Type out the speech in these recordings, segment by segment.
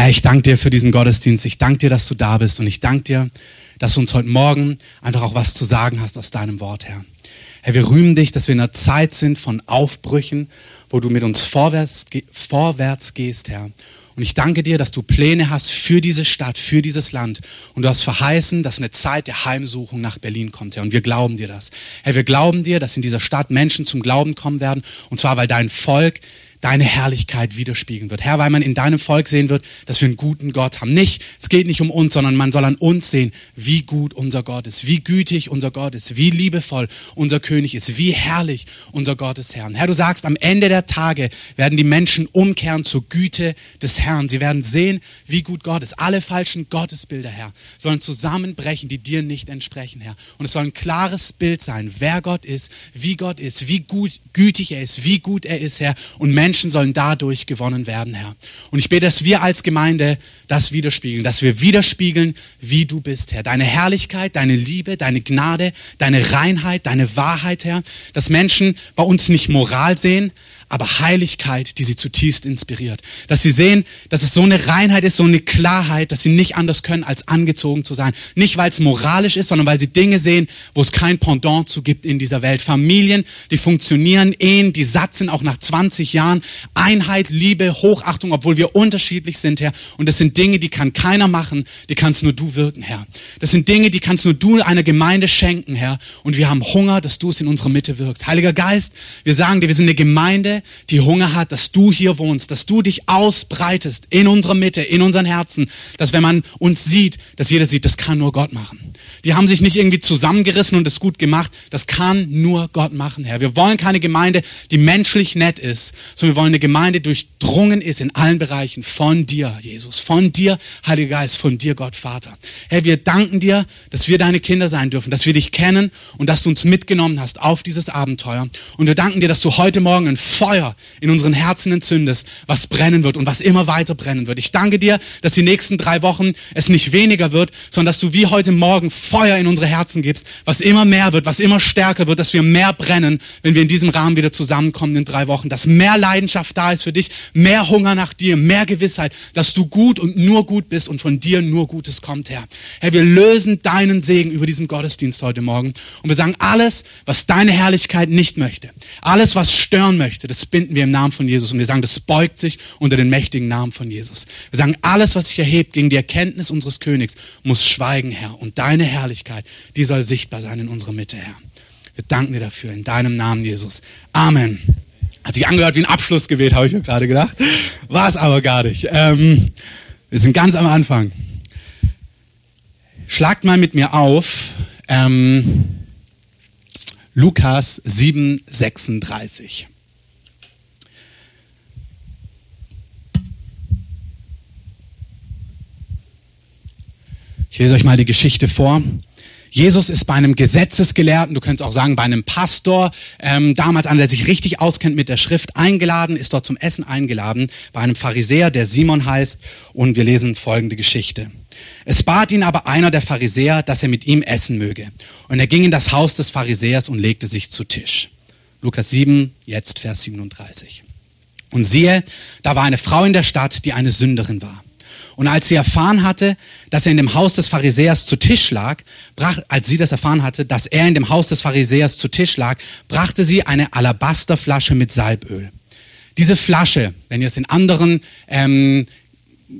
Herr, ich danke dir für diesen Gottesdienst. Ich danke dir, dass du da bist. Und ich danke dir, dass du uns heute Morgen einfach auch was zu sagen hast aus deinem Wort, Herr. Herr, wir rühmen dich, dass wir in einer Zeit sind von Aufbrüchen, wo du mit uns vorwärts, vorwärts gehst, Herr. Und ich danke dir, dass du Pläne hast für diese Stadt, für dieses Land. Und du hast verheißen, dass eine Zeit der Heimsuchung nach Berlin kommt, Herr. Und wir glauben dir das. Herr, wir glauben dir, dass in dieser Stadt Menschen zum Glauben kommen werden. Und zwar, weil dein Volk deine Herrlichkeit widerspiegeln wird. Herr, weil man in deinem Volk sehen wird, dass wir einen guten Gott haben. Nicht, es geht nicht um uns, sondern man soll an uns sehen, wie gut unser Gott ist, wie gütig unser Gott ist, wie liebevoll unser König ist, wie herrlich unser Gott ist, Herr. Herr, du sagst, am Ende der Tage werden die Menschen umkehren zur Güte des Herrn. Sie werden sehen, wie gut Gott ist. Alle falschen Gottesbilder, Herr, sollen zusammenbrechen, die dir nicht entsprechen, Herr. Und es soll ein klares Bild sein, wer Gott ist, wie Gott ist, wie gut, gütig er ist, wie gut er ist, Herr. Und Menschen Menschen sollen dadurch gewonnen werden, Herr. Und ich bete, dass wir als Gemeinde das widerspiegeln, dass wir widerspiegeln, wie du bist, Herr. Deine Herrlichkeit, deine Liebe, deine Gnade, deine Reinheit, deine Wahrheit, Herr. Dass Menschen bei uns nicht Moral sehen, aber Heiligkeit, die sie zutiefst inspiriert. Dass sie sehen, dass es so eine Reinheit ist, so eine Klarheit, dass sie nicht anders können, als angezogen zu sein. Nicht, weil es moralisch ist, sondern weil sie Dinge sehen, wo es kein Pendant zu gibt in dieser Welt. Familien, die funktionieren, Ehen, die satt sind, auch nach 20 Jahren. Einheit, Liebe, Hochachtung, obwohl wir unterschiedlich sind, Herr. Und das sind Dinge, die kann keiner machen, die kannst nur du wirken, Herr. Das sind Dinge, die kannst nur du einer Gemeinde schenken, Herr. Und wir haben Hunger, dass du es in unserer Mitte wirkst. Heiliger Geist, wir sagen dir, wir sind eine Gemeinde, die Hunger hat, dass du hier wohnst, dass du dich ausbreitest in unserer Mitte, in unseren Herzen, dass wenn man uns sieht, dass jeder sieht, das kann nur Gott machen. Die haben sich nicht irgendwie zusammengerissen und es gut gemacht. Das kann nur Gott machen, Herr. Wir wollen keine Gemeinde, die menschlich nett ist, sondern wir wollen eine Gemeinde, durchdrungen ist in allen Bereichen von dir, Jesus, von dir, Heiliger Geist, von dir, Gott Vater. Herr, wir danken dir, dass wir deine Kinder sein dürfen, dass wir dich kennen und dass du uns mitgenommen hast auf dieses Abenteuer. Und wir danken dir, dass du heute Morgen ein Feuer in unseren Herzen entzündest, was brennen wird und was immer weiter brennen wird. Ich danke dir, dass die nächsten drei Wochen es nicht weniger wird, sondern dass du wie heute Morgen Feuer in unsere Herzen gibst, was immer mehr wird, was immer stärker wird, dass wir mehr brennen, wenn wir in diesem Rahmen wieder zusammenkommen in drei Wochen, dass mehr Leidenschaft da ist für dich, mehr Hunger nach dir, mehr Gewissheit, dass du gut und nur gut bist und von dir nur Gutes kommt, Herr. Herr, wir lösen deinen Segen über diesen Gottesdienst heute Morgen und wir sagen, alles, was deine Herrlichkeit nicht möchte, alles, was stören möchte, das binden wir im Namen von Jesus und wir sagen, das beugt sich unter den mächtigen Namen von Jesus. Wir sagen, alles, was sich erhebt gegen die Erkenntnis unseres Königs, muss schweigen, Herr. Und deine Herrlichkeit Herrlichkeit, die soll sichtbar sein in unserer Mitte, Herr. Wir danken dir dafür, in deinem Namen, Jesus. Amen. Hat sich angehört wie ein Abschlussgebet, habe ich mir gerade gedacht. War es aber gar nicht. Ähm, wir sind ganz am Anfang. Schlagt mal mit mir auf ähm, Lukas 7, 36. Ich lese euch mal die Geschichte vor. Jesus ist bei einem Gesetzesgelehrten, du könntest auch sagen bei einem Pastor, ähm, damals einer, der sich richtig auskennt mit der Schrift, eingeladen, ist dort zum Essen eingeladen, bei einem Pharisäer, der Simon heißt, und wir lesen folgende Geschichte. Es bat ihn aber einer der Pharisäer, dass er mit ihm essen möge. Und er ging in das Haus des Pharisäers und legte sich zu Tisch. Lukas 7, jetzt Vers 37. Und siehe, da war eine Frau in der Stadt, die eine Sünderin war. Und als sie erfahren hatte, dass er in dem Haus des Pharisäers zu Tisch lag, brach, als sie das erfahren hatte, dass er in dem Haus des Pharisäers zu Tisch lag, brachte sie eine Alabasterflasche mit Salböl. Diese Flasche, wenn ihr es in anderen ähm,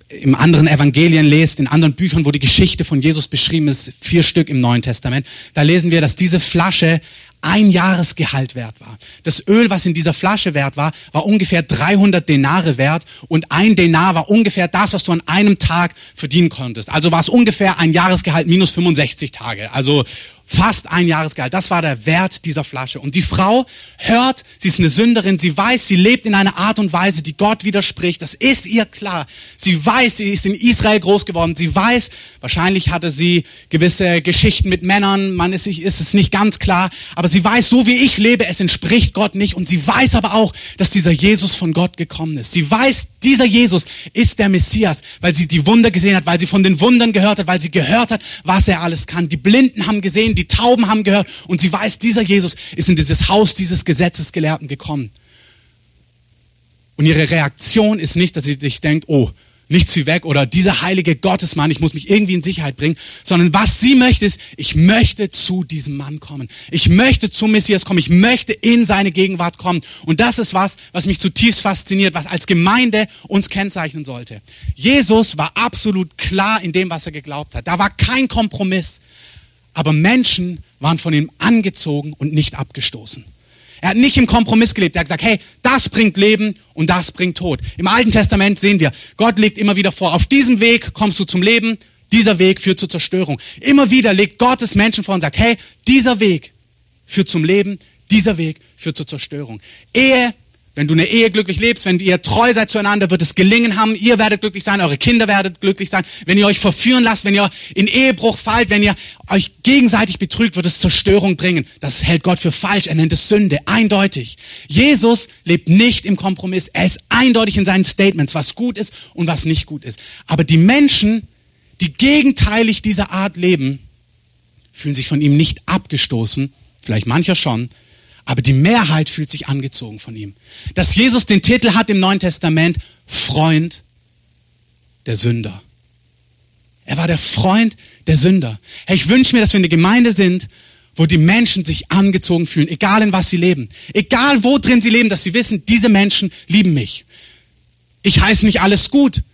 im anderen Evangelien lest, in anderen Büchern, wo die Geschichte von Jesus beschrieben ist, vier Stück im Neuen Testament, da lesen wir, dass diese Flasche ein Jahresgehalt wert war. Das Öl, was in dieser Flasche wert war, war ungefähr 300 Denare wert und ein Denar war ungefähr das, was du an einem Tag verdienen konntest. Also war es ungefähr ein Jahresgehalt minus 65 Tage. Also Fast ein Jahresgehalt. Das war der Wert dieser Flasche. Und die Frau hört, sie ist eine Sünderin, sie weiß, sie lebt in einer Art und Weise, die Gott widerspricht. Das ist ihr klar. Sie weiß, sie ist in Israel groß geworden. Sie weiß, wahrscheinlich hatte sie gewisse Geschichten mit Männern. Man ist, ist es nicht ganz klar. Aber sie weiß, so wie ich lebe, es entspricht Gott nicht. Und sie weiß aber auch, dass dieser Jesus von Gott gekommen ist. Sie weiß, dieser Jesus ist der Messias, weil sie die Wunder gesehen hat, weil sie von den Wundern gehört hat, weil sie gehört hat, was er alles kann. Die Blinden haben gesehen, die Tauben haben gehört und sie weiß, dieser Jesus ist in dieses Haus dieses Gesetzesgelehrten gekommen. Und ihre Reaktion ist nicht, dass sie sich denkt, oh, nichts wie weg oder dieser heilige Gottesmann, ich muss mich irgendwie in Sicherheit bringen, sondern was sie möchte ist, ich möchte zu diesem Mann kommen. Ich möchte zum Messias kommen. Ich möchte in seine Gegenwart kommen. Und das ist was, was mich zutiefst fasziniert, was als Gemeinde uns kennzeichnen sollte. Jesus war absolut klar in dem, was er geglaubt hat. Da war kein Kompromiss. Aber Menschen waren von ihm angezogen und nicht abgestoßen. Er hat nicht im Kompromiss gelebt. Er hat gesagt, hey, das bringt Leben und das bringt Tod. Im Alten Testament sehen wir, Gott legt immer wieder vor, auf diesem Weg kommst du zum Leben, dieser Weg führt zur Zerstörung. Immer wieder legt Gott es Menschen vor und sagt, hey, dieser Weg führt zum Leben, dieser Weg führt zur Zerstörung. Ehe wenn du eine Ehe glücklich lebst, wenn ihr treu seid zueinander, wird es gelingen haben. Ihr werdet glücklich sein, eure Kinder werden glücklich sein. Wenn ihr euch verführen lasst, wenn ihr in Ehebruch fallt, wenn ihr euch gegenseitig betrügt, wird es Zerstörung bringen. Das hält Gott für falsch. Er nennt es Sünde. Eindeutig. Jesus lebt nicht im Kompromiss. Er ist eindeutig in seinen Statements, was gut ist und was nicht gut ist. Aber die Menschen, die gegenteilig dieser Art leben, fühlen sich von ihm nicht abgestoßen. Vielleicht mancher schon, aber die Mehrheit fühlt sich angezogen von ihm. Dass Jesus den Titel hat im Neuen Testament, Freund der Sünder. Er war der Freund der Sünder. Hey, ich wünsche mir, dass wir eine Gemeinde sind, wo die Menschen sich angezogen fühlen, egal in was sie leben. Egal wo drin sie leben, dass sie wissen, diese Menschen lieben mich. Ich heiße nicht alles gut,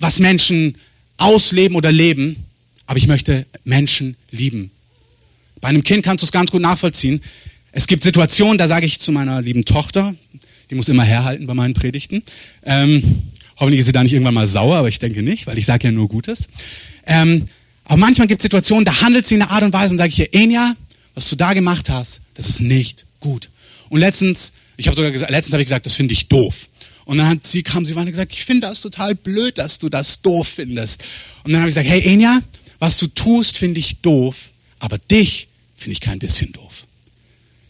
was Menschen ausleben oder leben, aber ich möchte Menschen lieben. Bei einem Kind kannst du es ganz gut nachvollziehen. Es gibt Situationen, da sage ich zu meiner lieben Tochter, die muss immer herhalten bei meinen Predigten. Ähm, hoffentlich ist sie da nicht irgendwann mal sauer, aber ich denke nicht, weil ich sage ja nur Gutes. Ähm, aber manchmal gibt es Situationen, da handelt sie in einer Art und Weise und sage ich ihr, Enya, was du da gemacht hast, das ist nicht gut. Und letztens, ich habe sogar gesagt, letztens habe ich gesagt, das finde ich doof. Und dann hat sie, kam sie und gesagt, ich finde das total blöd, dass du das doof findest. Und dann habe ich gesagt, hey Enya, was du tust, finde ich doof, aber dich finde ich kein bisschen doof.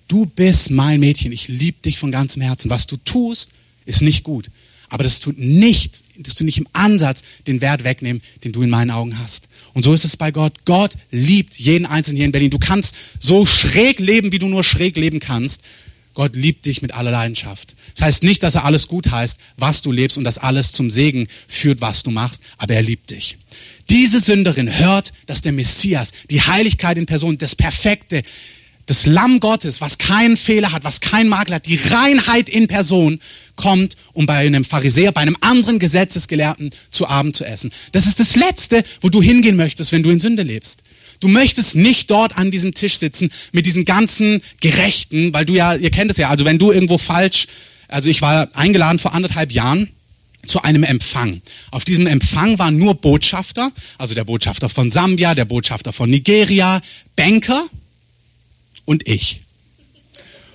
Du bist mein Mädchen, ich liebe dich von ganzem Herzen. Was du tust, ist nicht gut. Aber das tut nichts, das tut nicht im Ansatz den Wert wegnehmen, den du in meinen Augen hast. Und so ist es bei Gott. Gott liebt jeden Einzelnen hier in Berlin. Du kannst so schräg leben, wie du nur schräg leben kannst. Gott liebt dich mit aller Leidenschaft. Das heißt nicht, dass er alles gut heißt, was du lebst und dass alles zum Segen führt, was du machst, aber er liebt dich. Diese Sünderin hört, dass der Messias, die Heiligkeit in Person, das Perfekte, das Lamm Gottes, was keinen Fehler hat, was keinen Makel hat, die Reinheit in Person kommt, um bei einem Pharisäer, bei einem anderen Gesetzesgelehrten zu Abend zu essen. Das ist das Letzte, wo du hingehen möchtest, wenn du in Sünde lebst. Du möchtest nicht dort an diesem Tisch sitzen mit diesen ganzen Gerechten, weil du ja, ihr kennt es ja, also wenn du irgendwo falsch, also ich war eingeladen vor anderthalb Jahren zu einem Empfang. Auf diesem Empfang waren nur Botschafter, also der Botschafter von Sambia, der Botschafter von Nigeria, Banker, und ich.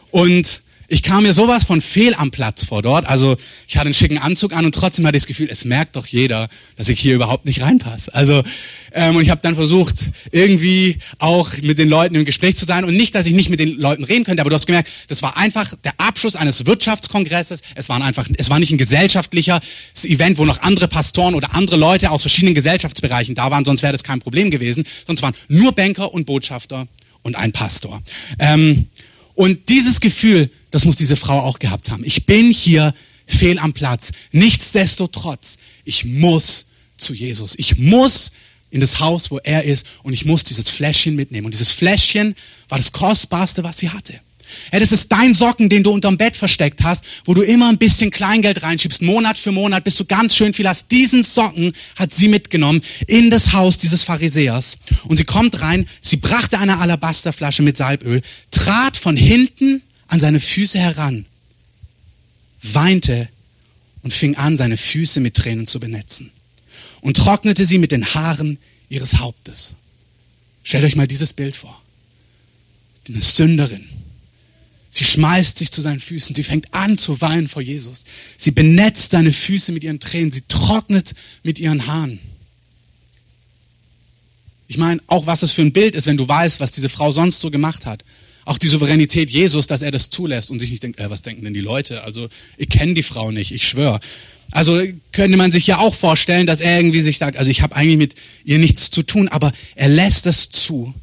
Und ich kam mir sowas von fehl am Platz vor dort. Also ich hatte einen schicken Anzug an und trotzdem hatte ich das Gefühl, es merkt doch jeder, dass ich hier überhaupt nicht reinpasse. Also ähm, und ich habe dann versucht, irgendwie auch mit den Leuten im Gespräch zu sein und nicht, dass ich nicht mit den Leuten reden könnte, aber du hast gemerkt, das war einfach der Abschluss eines Wirtschaftskongresses. Es war einfach, es war nicht ein gesellschaftlicher Event, wo noch andere Pastoren oder andere Leute aus verschiedenen Gesellschaftsbereichen da waren, sonst wäre das kein Problem gewesen. Sonst waren nur Banker und Botschafter und ein Pastor. Ähm, und dieses Gefühl, das muss diese Frau auch gehabt haben. Ich bin hier fehl am Platz. Nichtsdestotrotz, ich muss zu Jesus. Ich muss in das Haus, wo er ist und ich muss dieses Fläschchen mitnehmen. Und dieses Fläschchen war das Kostbarste, was sie hatte. Ja, das ist dein Socken, den du unterm Bett versteckt hast, wo du immer ein bisschen Kleingeld reinschiebst, Monat für Monat, bis du ganz schön viel hast. Diesen Socken hat sie mitgenommen in das Haus dieses Pharisäers. Und sie kommt rein, sie brachte eine Alabasterflasche mit Salböl, trat von hinten an seine Füße heran, weinte und fing an, seine Füße mit Tränen zu benetzen und trocknete sie mit den Haaren ihres Hauptes. Stellt euch mal dieses Bild vor. Eine Sünderin, Sie schmeißt sich zu seinen Füßen. Sie fängt an zu weinen vor Jesus. Sie benetzt seine Füße mit ihren Tränen. Sie trocknet mit ihren Haaren. Ich meine, auch was es für ein Bild ist, wenn du weißt, was diese Frau sonst so gemacht hat. Auch die Souveränität Jesus, dass er das zulässt und sich nicht denkt, äh, was denken denn die Leute? Also, ich kenne die Frau nicht, ich schwöre. Also könnte man sich ja auch vorstellen, dass er irgendwie sich sagt, also ich habe eigentlich mit ihr nichts zu tun, aber er lässt es zu.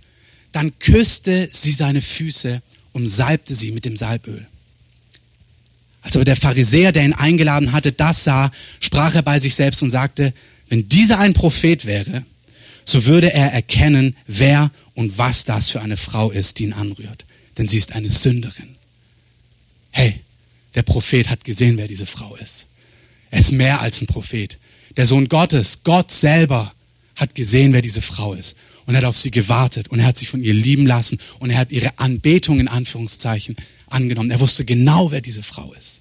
Dann küsste sie seine Füße und salbte sie mit dem Salböl. Als aber der Pharisäer, der ihn eingeladen hatte, das sah, sprach er bei sich selbst und sagte, wenn dieser ein Prophet wäre, so würde er erkennen, wer und was das für eine Frau ist, die ihn anrührt. Denn sie ist eine Sünderin. Hey, der Prophet hat gesehen, wer diese Frau ist. Er ist mehr als ein Prophet. Der Sohn Gottes, Gott selber, hat gesehen, wer diese Frau ist. Und er hat auf sie gewartet und er hat sich von ihr lieben lassen und er hat ihre Anbetung in Anführungszeichen angenommen. Er wusste genau, wer diese Frau ist.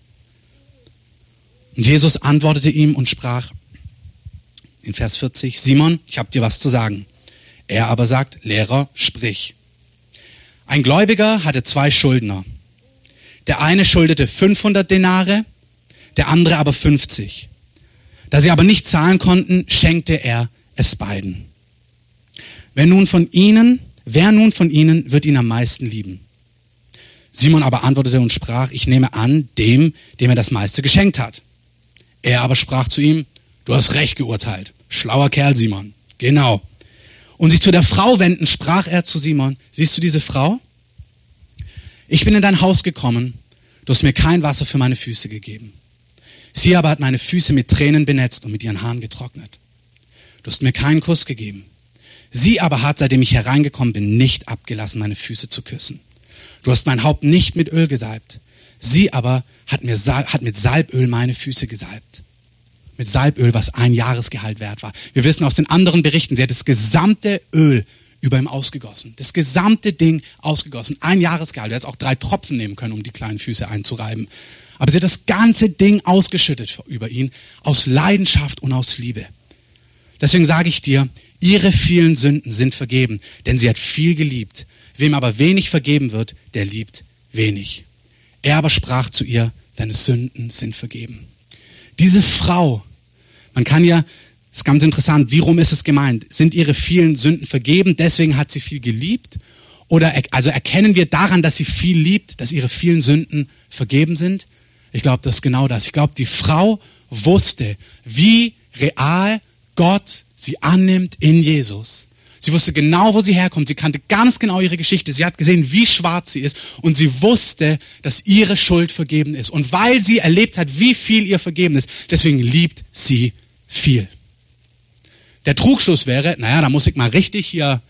Und Jesus antwortete ihm und sprach in Vers 40, Simon, ich habe dir was zu sagen. Er aber sagt, Lehrer, sprich. Ein Gläubiger hatte zwei Schuldner. Der eine schuldete 500 Denare, der andere aber 50. Da sie aber nicht zahlen konnten, schenkte er es beiden. Wer nun von ihnen, wer nun von ihnen wird ihn am meisten lieben? Simon aber antwortete und sprach, ich nehme an, dem, dem er das meiste geschenkt hat. Er aber sprach zu ihm, du hast recht geurteilt. Schlauer Kerl, Simon. Genau. Und sich zu der Frau wenden, sprach er zu Simon, siehst du diese Frau? Ich bin in dein Haus gekommen, du hast mir kein Wasser für meine Füße gegeben. Sie aber hat meine Füße mit Tränen benetzt und mit ihren Haaren getrocknet. Du hast mir keinen Kuss gegeben. Sie aber hat, seitdem ich hereingekommen bin, nicht abgelassen, meine Füße zu küssen. Du hast mein Haupt nicht mit Öl gesalbt. Sie aber hat, mir, hat mit Salböl meine Füße gesalbt. Mit Salböl, was ein Jahresgehalt wert war. Wir wissen aus den anderen Berichten, sie hat das gesamte Öl über ihm ausgegossen. Das gesamte Ding ausgegossen. Ein Jahresgehalt. Du hättest auch drei Tropfen nehmen können, um die kleinen Füße einzureiben. Aber sie hat das ganze Ding ausgeschüttet über ihn, aus Leidenschaft und aus Liebe. Deswegen sage ich dir, ihre vielen Sünden sind vergeben, denn sie hat viel geliebt. Wem aber wenig vergeben wird, der liebt wenig. Er aber sprach zu ihr, deine Sünden sind vergeben. Diese Frau, man kann ja, ist ganz interessant, wie rum ist es gemeint? Sind ihre vielen Sünden vergeben, deswegen hat sie viel geliebt? Oder also erkennen wir daran, dass sie viel liebt, dass ihre vielen Sünden vergeben sind? Ich glaube, das ist genau das. Ich glaube, die Frau wusste, wie real Gott sie annimmt in Jesus. Sie wusste genau, wo sie herkommt. Sie kannte ganz genau ihre Geschichte. Sie hat gesehen, wie schwarz sie ist. Und sie wusste, dass ihre Schuld vergeben ist. Und weil sie erlebt hat, wie viel ihr vergeben ist, deswegen liebt sie viel. Der Trugschluss wäre, naja, da muss ich mal richtig hier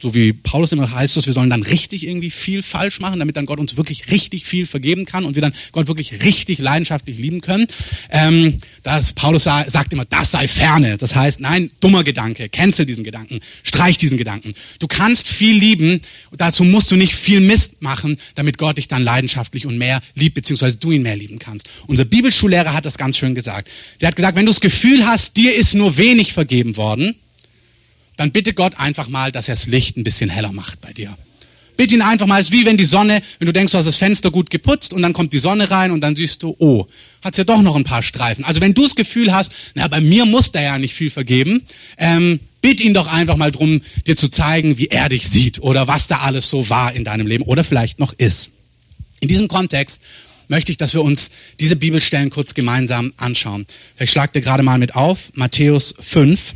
so wie Paulus immer heißt es, wir sollen dann richtig irgendwie viel falsch machen, damit dann Gott uns wirklich richtig viel vergeben kann und wir dann Gott wirklich richtig leidenschaftlich lieben können. Ähm, das, Paulus sagt immer, das sei ferne. Das heißt, nein, dummer Gedanke, cancel diesen Gedanken, streich diesen Gedanken. Du kannst viel lieben, dazu musst du nicht viel Mist machen, damit Gott dich dann leidenschaftlich und mehr liebt, beziehungsweise du ihn mehr lieben kannst. Unser Bibelschullehrer hat das ganz schön gesagt. Der hat gesagt, wenn du das Gefühl hast, dir ist nur wenig vergeben worden, dann bitte Gott einfach mal, dass er das Licht ein bisschen heller macht bei dir. Bitte ihn einfach mal, es ist wie wenn die Sonne, wenn du denkst, du hast das Fenster gut geputzt und dann kommt die Sonne rein und dann siehst du, oh, hat's ja doch noch ein paar Streifen. Also wenn du das Gefühl hast, na, bei mir muss der ja nicht viel vergeben, ähm, bitte ihn doch einfach mal drum, dir zu zeigen, wie er dich sieht oder was da alles so war in deinem Leben oder vielleicht noch ist. In diesem Kontext möchte ich, dass wir uns diese Bibelstellen kurz gemeinsam anschauen. Ich schlage dir gerade mal mit auf, Matthäus 5.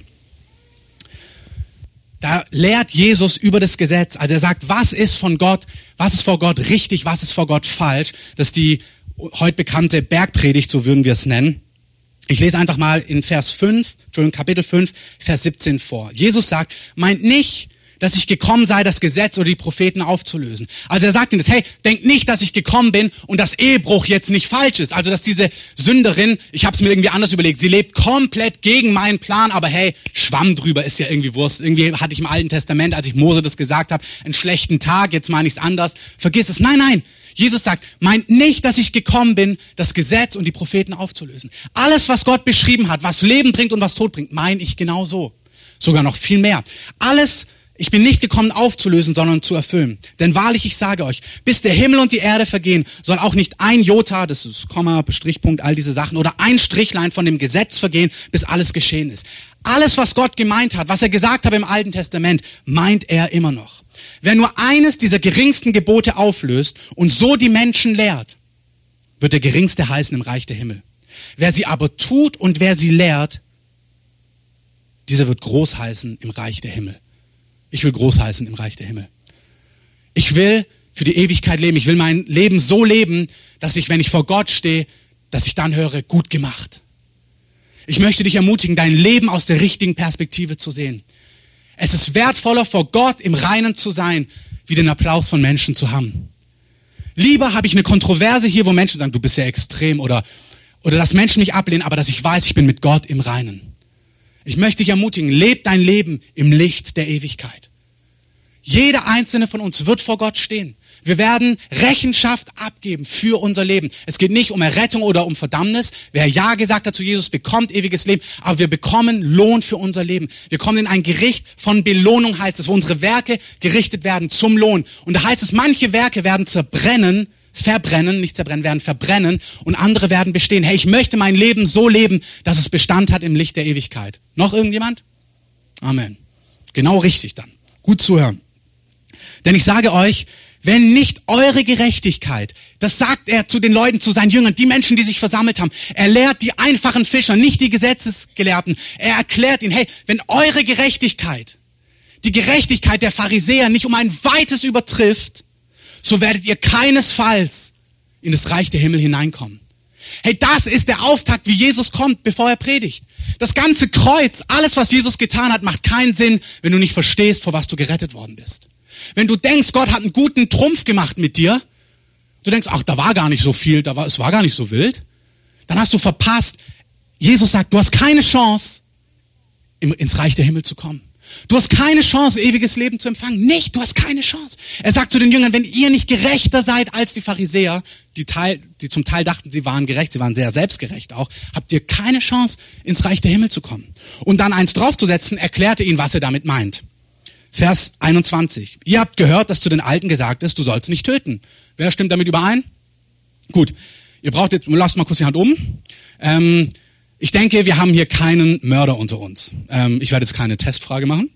Da lehrt Jesus über das Gesetz. Also er sagt, was ist von Gott, was ist vor Gott richtig, was ist vor Gott falsch. Das ist die heute bekannte Bergpredigt, so würden wir es nennen. Ich lese einfach mal in Vers 5, Entschuldigung, Kapitel 5, Vers 17 vor. Jesus sagt, meint nicht, dass ich gekommen sei, das Gesetz oder die Propheten aufzulösen. Also er sagt ihnen das, hey, denkt nicht, dass ich gekommen bin und dass Ehebruch jetzt nicht falsch ist. Also dass diese Sünderin, ich habe es mir irgendwie anders überlegt, sie lebt komplett gegen meinen Plan, aber hey, Schwamm drüber ist ja irgendwie Wurst. Irgendwie hatte ich im Alten Testament, als ich Mose das gesagt habe, einen schlechten Tag, jetzt meine ich es anders. Vergiss es. Nein, nein. Jesus sagt, meint nicht, dass ich gekommen bin, das Gesetz und die Propheten aufzulösen. Alles, was Gott beschrieben hat, was Leben bringt und was Tod bringt, meine ich genau so. Sogar noch viel mehr. Alles, ich bin nicht gekommen aufzulösen, sondern zu erfüllen. Denn wahrlich, ich sage euch, bis der Himmel und die Erde vergehen, soll auch nicht ein Jota, das ist Komma, Strichpunkt, all diese Sachen, oder ein Strichlein von dem Gesetz vergehen, bis alles geschehen ist. Alles, was Gott gemeint hat, was er gesagt hat im Alten Testament, meint er immer noch. Wer nur eines dieser geringsten Gebote auflöst und so die Menschen lehrt, wird der geringste heißen im Reich der Himmel. Wer sie aber tut und wer sie lehrt, dieser wird groß heißen im Reich der Himmel. Ich will groß heißen im Reich der Himmel. Ich will für die Ewigkeit leben. Ich will mein Leben so leben, dass ich, wenn ich vor Gott stehe, dass ich dann höre, gut gemacht. Ich möchte dich ermutigen, dein Leben aus der richtigen Perspektive zu sehen. Es ist wertvoller, vor Gott im Reinen zu sein, wie den Applaus von Menschen zu haben. Lieber habe ich eine Kontroverse hier, wo Menschen sagen, du bist ja extrem oder, oder dass Menschen mich ablehnen, aber dass ich weiß, ich bin mit Gott im Reinen. Ich möchte dich ermutigen, leb dein Leben im Licht der Ewigkeit. Jeder einzelne von uns wird vor Gott stehen. Wir werden Rechenschaft abgeben für unser Leben. Es geht nicht um Errettung oder um Verdammnis. Wer Ja gesagt hat zu Jesus, bekommt ewiges Leben. Aber wir bekommen Lohn für unser Leben. Wir kommen in ein Gericht von Belohnung, heißt es, wo unsere Werke gerichtet werden zum Lohn. Und da heißt es, manche Werke werden zerbrennen, verbrennen, nicht zerbrennen, werden verbrennen und andere werden bestehen. Hey, ich möchte mein Leben so leben, dass es Bestand hat im Licht der Ewigkeit. Noch irgendjemand? Amen. Genau richtig dann. Gut zuhören. Denn ich sage euch, wenn nicht eure Gerechtigkeit, das sagt er zu den Leuten, zu seinen Jüngern, die Menschen, die sich versammelt haben, er lehrt die einfachen Fischer, nicht die Gesetzesgelehrten. Er erklärt ihnen, hey, wenn eure Gerechtigkeit, die Gerechtigkeit der Pharisäer nicht um ein weites übertrifft, so werdet ihr keinesfalls in das Reich der Himmel hineinkommen. Hey, das ist der Auftakt, wie Jesus kommt, bevor er predigt. Das ganze Kreuz, alles, was Jesus getan hat, macht keinen Sinn, wenn du nicht verstehst, vor was du gerettet worden bist. Wenn du denkst, Gott hat einen guten Trumpf gemacht mit dir, du denkst, ach, da war gar nicht so viel, da war, es war gar nicht so wild, dann hast du verpasst. Jesus sagt, du hast keine Chance, ins Reich der Himmel zu kommen. Du hast keine Chance, ewiges Leben zu empfangen. Nicht, du hast keine Chance. Er sagt zu den Jüngern, wenn ihr nicht gerechter seid als die Pharisäer, die, Teil, die zum Teil dachten, sie waren gerecht, sie waren sehr selbstgerecht auch, habt ihr keine Chance, ins Reich der Himmel zu kommen. Und dann eins draufzusetzen, erklärte ihn, was er damit meint. Vers 21. Ihr habt gehört, dass zu den Alten gesagt ist, du sollst nicht töten. Wer stimmt damit überein? Gut. Ihr braucht jetzt, lasst mal kurz die Hand um. Ähm, ich denke, wir haben hier keinen Mörder unter uns. Ähm, ich werde jetzt keine Testfrage machen.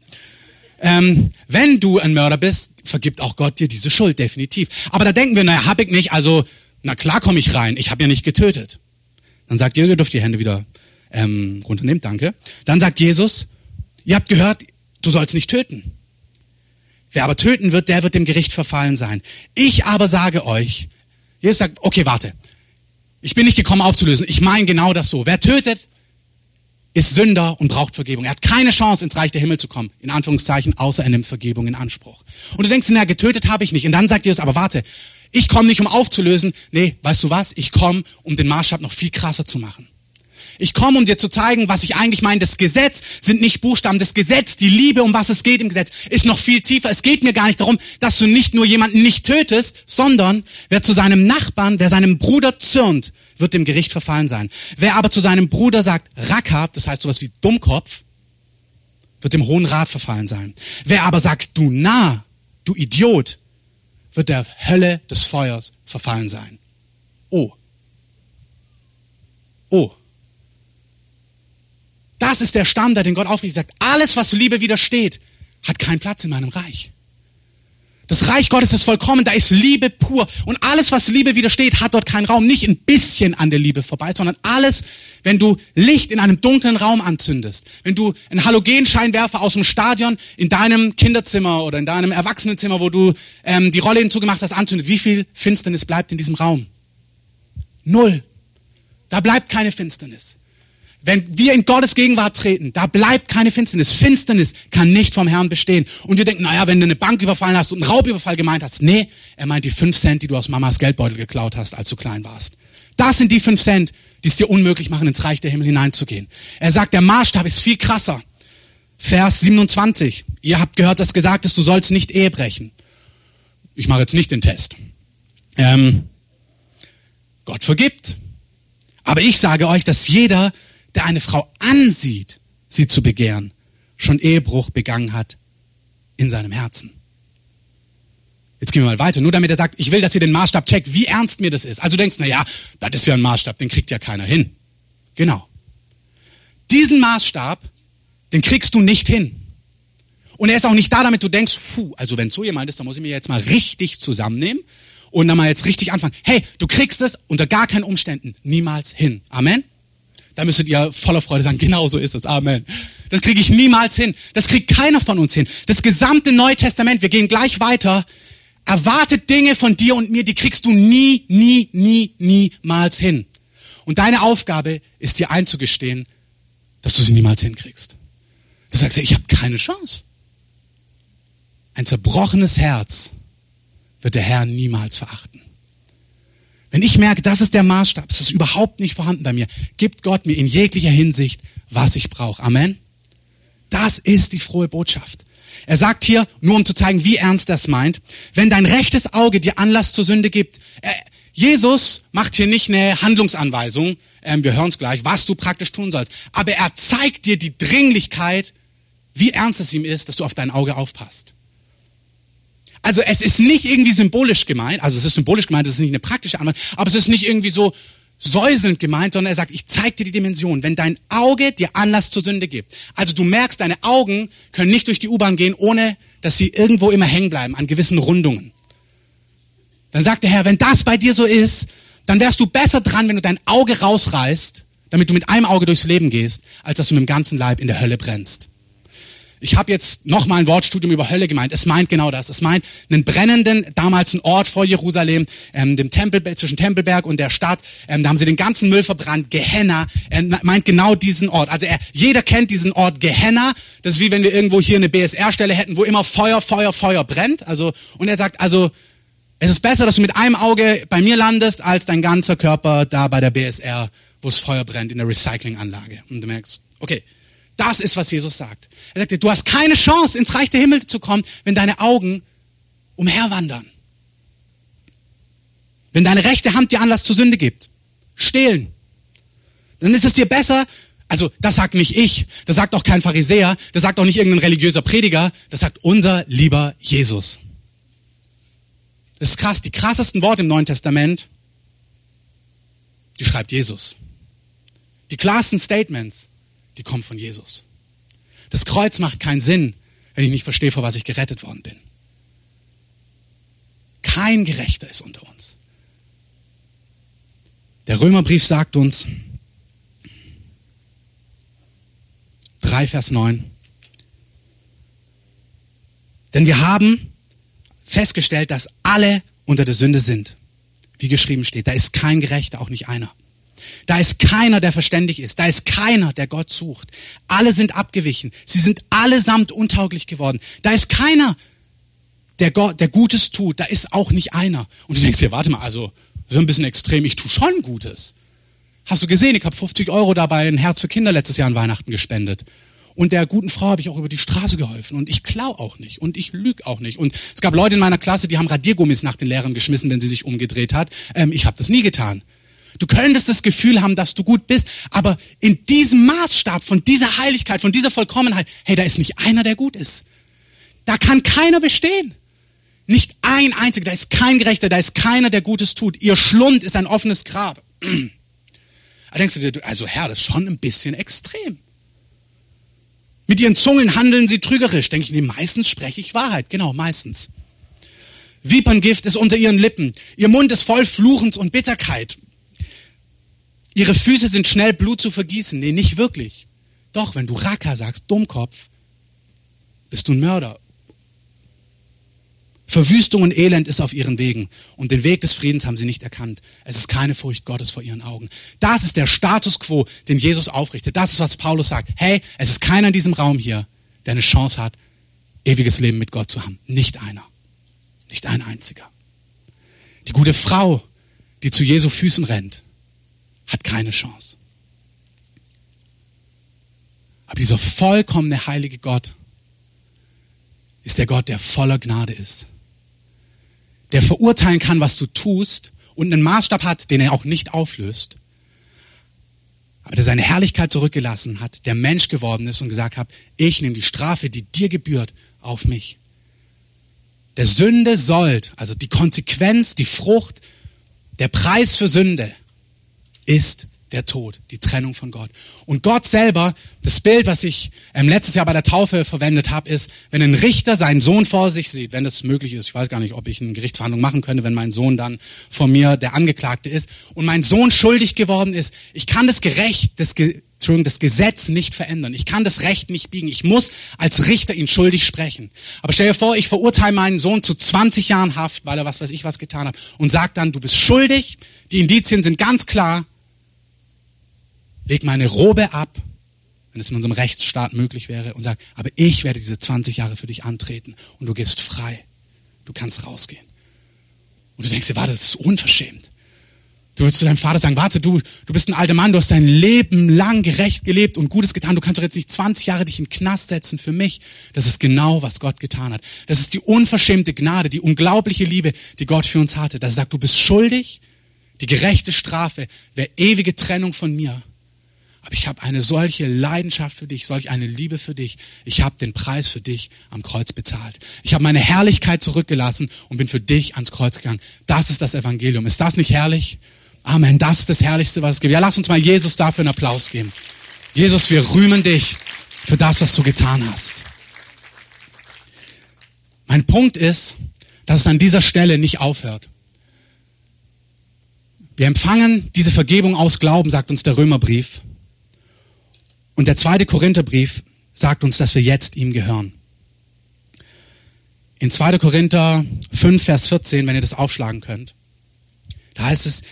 Ähm, wenn du ein Mörder bist, vergibt auch Gott dir diese Schuld, definitiv. Aber da denken wir, naja, hab ich nicht, also, na klar komme ich rein, ich habe ja nicht getötet. Dann sagt Jesus, ihr dürft die Hände wieder ähm, runternehmen, danke. Dann sagt Jesus, ihr habt gehört, du sollst nicht töten. Wer aber töten wird, der wird dem Gericht verfallen sein. Ich aber sage euch, Jesus sagt, okay, warte. Ich bin nicht gekommen aufzulösen. Ich meine genau das so. Wer tötet, ist Sünder und braucht Vergebung. Er hat keine Chance, ins Reich der Himmel zu kommen, in Anführungszeichen, außer er nimmt Vergebung in Anspruch. Und du denkst, na, getötet habe ich nicht. Und dann sagt Jesus, aber warte, ich komme nicht, um aufzulösen. Nee, weißt du was? Ich komme, um den Maßstab noch viel krasser zu machen. Ich komme, um dir zu zeigen, was ich eigentlich meine. Das Gesetz sind nicht Buchstaben. Das Gesetz, die Liebe, um was es geht im Gesetz, ist noch viel tiefer. Es geht mir gar nicht darum, dass du nicht nur jemanden nicht tötest, sondern wer zu seinem Nachbarn, wer seinem Bruder zürnt, wird dem Gericht verfallen sein. Wer aber zu seinem Bruder sagt, Rackab, das heißt sowas wie Dummkopf, wird dem Hohen Rat verfallen sein. Wer aber sagt, du nah, du Idiot, wird der Hölle des Feuers verfallen sein. Oh. Oh. Das ist der Standard, den Gott aufrichtet. Sagt, alles, was Liebe widersteht, hat keinen Platz in meinem Reich. Das Reich Gottes ist vollkommen, da ist Liebe pur. Und alles, was Liebe widersteht, hat dort keinen Raum. Nicht ein bisschen an der Liebe vorbei, sondern alles, wenn du Licht in einem dunklen Raum anzündest, wenn du einen Halogenscheinwerfer aus dem Stadion in deinem Kinderzimmer oder in deinem Erwachsenenzimmer, wo du ähm, die Rolle hinzugemacht hast, anzündet, wie viel Finsternis bleibt in diesem Raum? Null. Da bleibt keine Finsternis. Wenn wir in Gottes Gegenwart treten, da bleibt keine Finsternis. Finsternis kann nicht vom Herrn bestehen. Und wir denken, naja, wenn du eine Bank überfallen hast und einen Raubüberfall gemeint hast. Nee, er meint die fünf Cent, die du aus Mamas Geldbeutel geklaut hast, als du klein warst. Das sind die fünf Cent, die es dir unmöglich machen, ins Reich der Himmel hineinzugehen. Er sagt, der Maßstab ist viel krasser. Vers 27. Ihr habt gehört, dass gesagt ist, du sollst nicht Ehe brechen. Ich mache jetzt nicht den Test. Ähm, Gott vergibt. Aber ich sage euch, dass jeder, der eine Frau ansieht, sie zu begehren, schon Ehebruch begangen hat in seinem Herzen. Jetzt gehen wir mal weiter, nur damit er sagt, ich will, dass ihr den Maßstab checkt, wie ernst mir das ist. Also du denkst, na ja, das ist ja ein Maßstab, den kriegt ja keiner hin. Genau. Diesen Maßstab, den kriegst du nicht hin. Und er ist auch nicht da, damit du denkst, puh, also wenn so jemand ist, dann muss ich mir jetzt mal richtig zusammennehmen und dann mal jetzt richtig anfangen. Hey, du kriegst es unter gar keinen Umständen niemals hin. Amen. Da müsstet ihr voller Freude sagen, genau so ist es. Amen. Das kriege ich niemals hin. Das kriegt keiner von uns hin. Das gesamte Neue Testament, wir gehen gleich weiter. erwartet Dinge von dir und mir, die kriegst du nie, nie, nie, niemals hin. Und deine Aufgabe ist dir einzugestehen, dass du sie niemals hinkriegst. Du sagst, ich habe keine Chance. Ein zerbrochenes Herz wird der Herr niemals verachten. Wenn ich merke, das ist der Maßstab, es ist überhaupt nicht vorhanden bei mir, gibt Gott mir in jeglicher Hinsicht, was ich brauche. Amen. Das ist die frohe Botschaft. Er sagt hier, nur um zu zeigen, wie ernst er es meint, wenn dein rechtes Auge dir Anlass zur Sünde gibt, äh, Jesus macht hier nicht eine Handlungsanweisung, ähm, wir hören es gleich, was du praktisch tun sollst, aber er zeigt dir die Dringlichkeit, wie ernst es ihm ist, dass du auf dein Auge aufpasst. Also es ist nicht irgendwie symbolisch gemeint, also es ist symbolisch gemeint, es ist nicht eine praktische Anweisung, aber es ist nicht irgendwie so säuselnd gemeint, sondern er sagt, ich zeig dir die Dimension. Wenn dein Auge dir Anlass zur Sünde gibt, also du merkst, deine Augen können nicht durch die U-Bahn gehen, ohne dass sie irgendwo immer hängen bleiben an gewissen Rundungen. Dann sagt der Herr, wenn das bei dir so ist, dann wärst du besser dran, wenn du dein Auge rausreißt, damit du mit einem Auge durchs Leben gehst, als dass du mit dem ganzen Leib in der Hölle brennst. Ich habe jetzt noch mal ein Wortstudium über Hölle gemeint. Es meint genau das. Es meint einen brennenden, damals ein Ort vor Jerusalem, ähm, dem Tempel, zwischen Tempelberg und der Stadt. Ähm, da haben sie den ganzen Müll verbrannt. Gehenna er meint genau diesen Ort. Also er, jeder kennt diesen Ort Gehenna. Das ist wie wenn wir irgendwo hier eine BSR-Stelle hätten, wo immer Feuer, Feuer, Feuer brennt. Also und er sagt also es ist besser, dass du mit einem Auge bei mir landest, als dein ganzer Körper da bei der BSR, wo es Feuer brennt in der Recyclinganlage. Und du merkst, okay, das ist, was Jesus sagt. Er sagt dir, du hast keine Chance, ins Reich der Himmel zu kommen, wenn deine Augen umherwandern. Wenn deine rechte Hand dir Anlass zur Sünde gibt. Stehlen. Dann ist es dir besser, also das sagt nicht ich, das sagt auch kein Pharisäer, das sagt auch nicht irgendein religiöser Prediger, das sagt unser lieber Jesus. Das ist krass, die krassesten Worte im Neuen Testament, die schreibt Jesus. Die klarsten Statements, die kommen von Jesus. Das Kreuz macht keinen Sinn, wenn ich nicht verstehe, vor was ich gerettet worden bin. Kein Gerechter ist unter uns. Der Römerbrief sagt uns, 3 Vers 9, denn wir haben festgestellt, dass alle unter der Sünde sind. Wie geschrieben steht, da ist kein Gerechter, auch nicht einer. Da ist keiner, der verständig ist. Da ist keiner, der Gott sucht. Alle sind abgewichen. Sie sind allesamt untauglich geworden. Da ist keiner, der, Gott, der Gutes tut. Da ist auch nicht einer. Und du denkst dir, warte mal, also, so ein bisschen extrem, ich tue schon Gutes. Hast du gesehen, ich habe 50 Euro dabei ein Herz für Kinder letztes Jahr an Weihnachten gespendet. Und der guten Frau habe ich auch über die Straße geholfen. Und ich klau auch nicht. Und ich lüge auch nicht. Und es gab Leute in meiner Klasse, die haben Radiergummis nach den Lehrern geschmissen, wenn sie sich umgedreht hat. Ähm, ich habe das nie getan. Du könntest das Gefühl haben, dass du gut bist, aber in diesem Maßstab von dieser Heiligkeit, von dieser Vollkommenheit, hey, da ist nicht einer, der gut ist. Da kann keiner bestehen. Nicht ein einziger, da ist kein Gerechter, da ist keiner, der Gutes tut. Ihr Schlund ist ein offenes Grab. Da denkst du dir, also Herr, das ist schon ein bisschen extrem. Mit ihren Zungen handeln sie trügerisch. Denke ich, nee, meistens spreche ich Wahrheit. Genau, meistens. Wieperngift ist unter ihren Lippen. Ihr Mund ist voll Fluchens und Bitterkeit. Ihre Füße sind schnell Blut zu vergießen. Nee, nicht wirklich. Doch, wenn du Raka sagst, Dummkopf, bist du ein Mörder. Verwüstung und Elend ist auf ihren Wegen und den Weg des Friedens haben sie nicht erkannt. Es ist keine Furcht Gottes vor ihren Augen. Das ist der Status quo, den Jesus aufrichtet. Das ist, was Paulus sagt. Hey, es ist keiner in diesem Raum hier, der eine Chance hat, ewiges Leben mit Gott zu haben. Nicht einer. Nicht ein einziger. Die gute Frau, die zu Jesu Füßen rennt, hat keine Chance. Aber dieser vollkommene heilige Gott ist der Gott, der voller Gnade ist. Der verurteilen kann, was du tust und einen Maßstab hat, den er auch nicht auflöst. Aber der seine Herrlichkeit zurückgelassen hat, der Mensch geworden ist und gesagt hat, ich nehme die Strafe, die dir gebührt, auf mich. Der Sünde sollt, also die Konsequenz, die Frucht, der Preis für Sünde ist der Tod, die Trennung von Gott. Und Gott selber, das Bild, was ich ähm, letztes Jahr bei der Taufe verwendet habe, ist, wenn ein Richter seinen Sohn vor sich sieht, wenn das möglich ist, ich weiß gar nicht, ob ich eine Gerichtsverhandlung machen könnte, wenn mein Sohn dann vor mir der Angeklagte ist und mein Sohn schuldig geworden ist, ich kann das Gerecht, das, Entschuldigung, das Gesetz nicht verändern. Ich kann das Recht nicht biegen. Ich muss als Richter ihn schuldig sprechen. Aber stell dir vor, ich verurteile meinen Sohn zu 20 Jahren Haft, weil er was weiß ich was getan hat und sag dann, du bist schuldig, die Indizien sind ganz klar, leg meine Robe ab, wenn es in unserem Rechtsstaat möglich wäre, und sag, aber ich werde diese 20 Jahre für dich antreten und du gehst frei. Du kannst rausgehen. Und du denkst dir, warte, das ist unverschämt. Du würdest zu deinem Vater sagen, warte, du, du bist ein alter Mann, du hast dein Leben lang gerecht gelebt und Gutes getan. Du kannst doch jetzt nicht 20 Jahre dich in den Knast setzen für mich. Das ist genau, was Gott getan hat. Das ist die unverschämte Gnade, die unglaubliche Liebe, die Gott für uns hatte. Dass er sagt, du bist schuldig, die gerechte Strafe wäre ewige Trennung von mir. Aber ich habe eine solche Leidenschaft für dich, solch eine Liebe für dich. Ich habe den Preis für dich am Kreuz bezahlt. Ich habe meine Herrlichkeit zurückgelassen und bin für dich ans Kreuz gegangen. Das ist das Evangelium. Ist das nicht herrlich? Amen. Das ist das Herrlichste, was es gibt. Ja, lass uns mal Jesus dafür einen Applaus geben. Jesus, wir rühmen dich für das, was du getan hast. Mein Punkt ist, dass es an dieser Stelle nicht aufhört. Wir empfangen diese Vergebung aus Glauben, sagt uns der Römerbrief. Und der zweite Korintherbrief sagt uns, dass wir jetzt ihm gehören. In 2. Korinther 5, Vers 14, wenn ihr das aufschlagen könnt, da heißt es,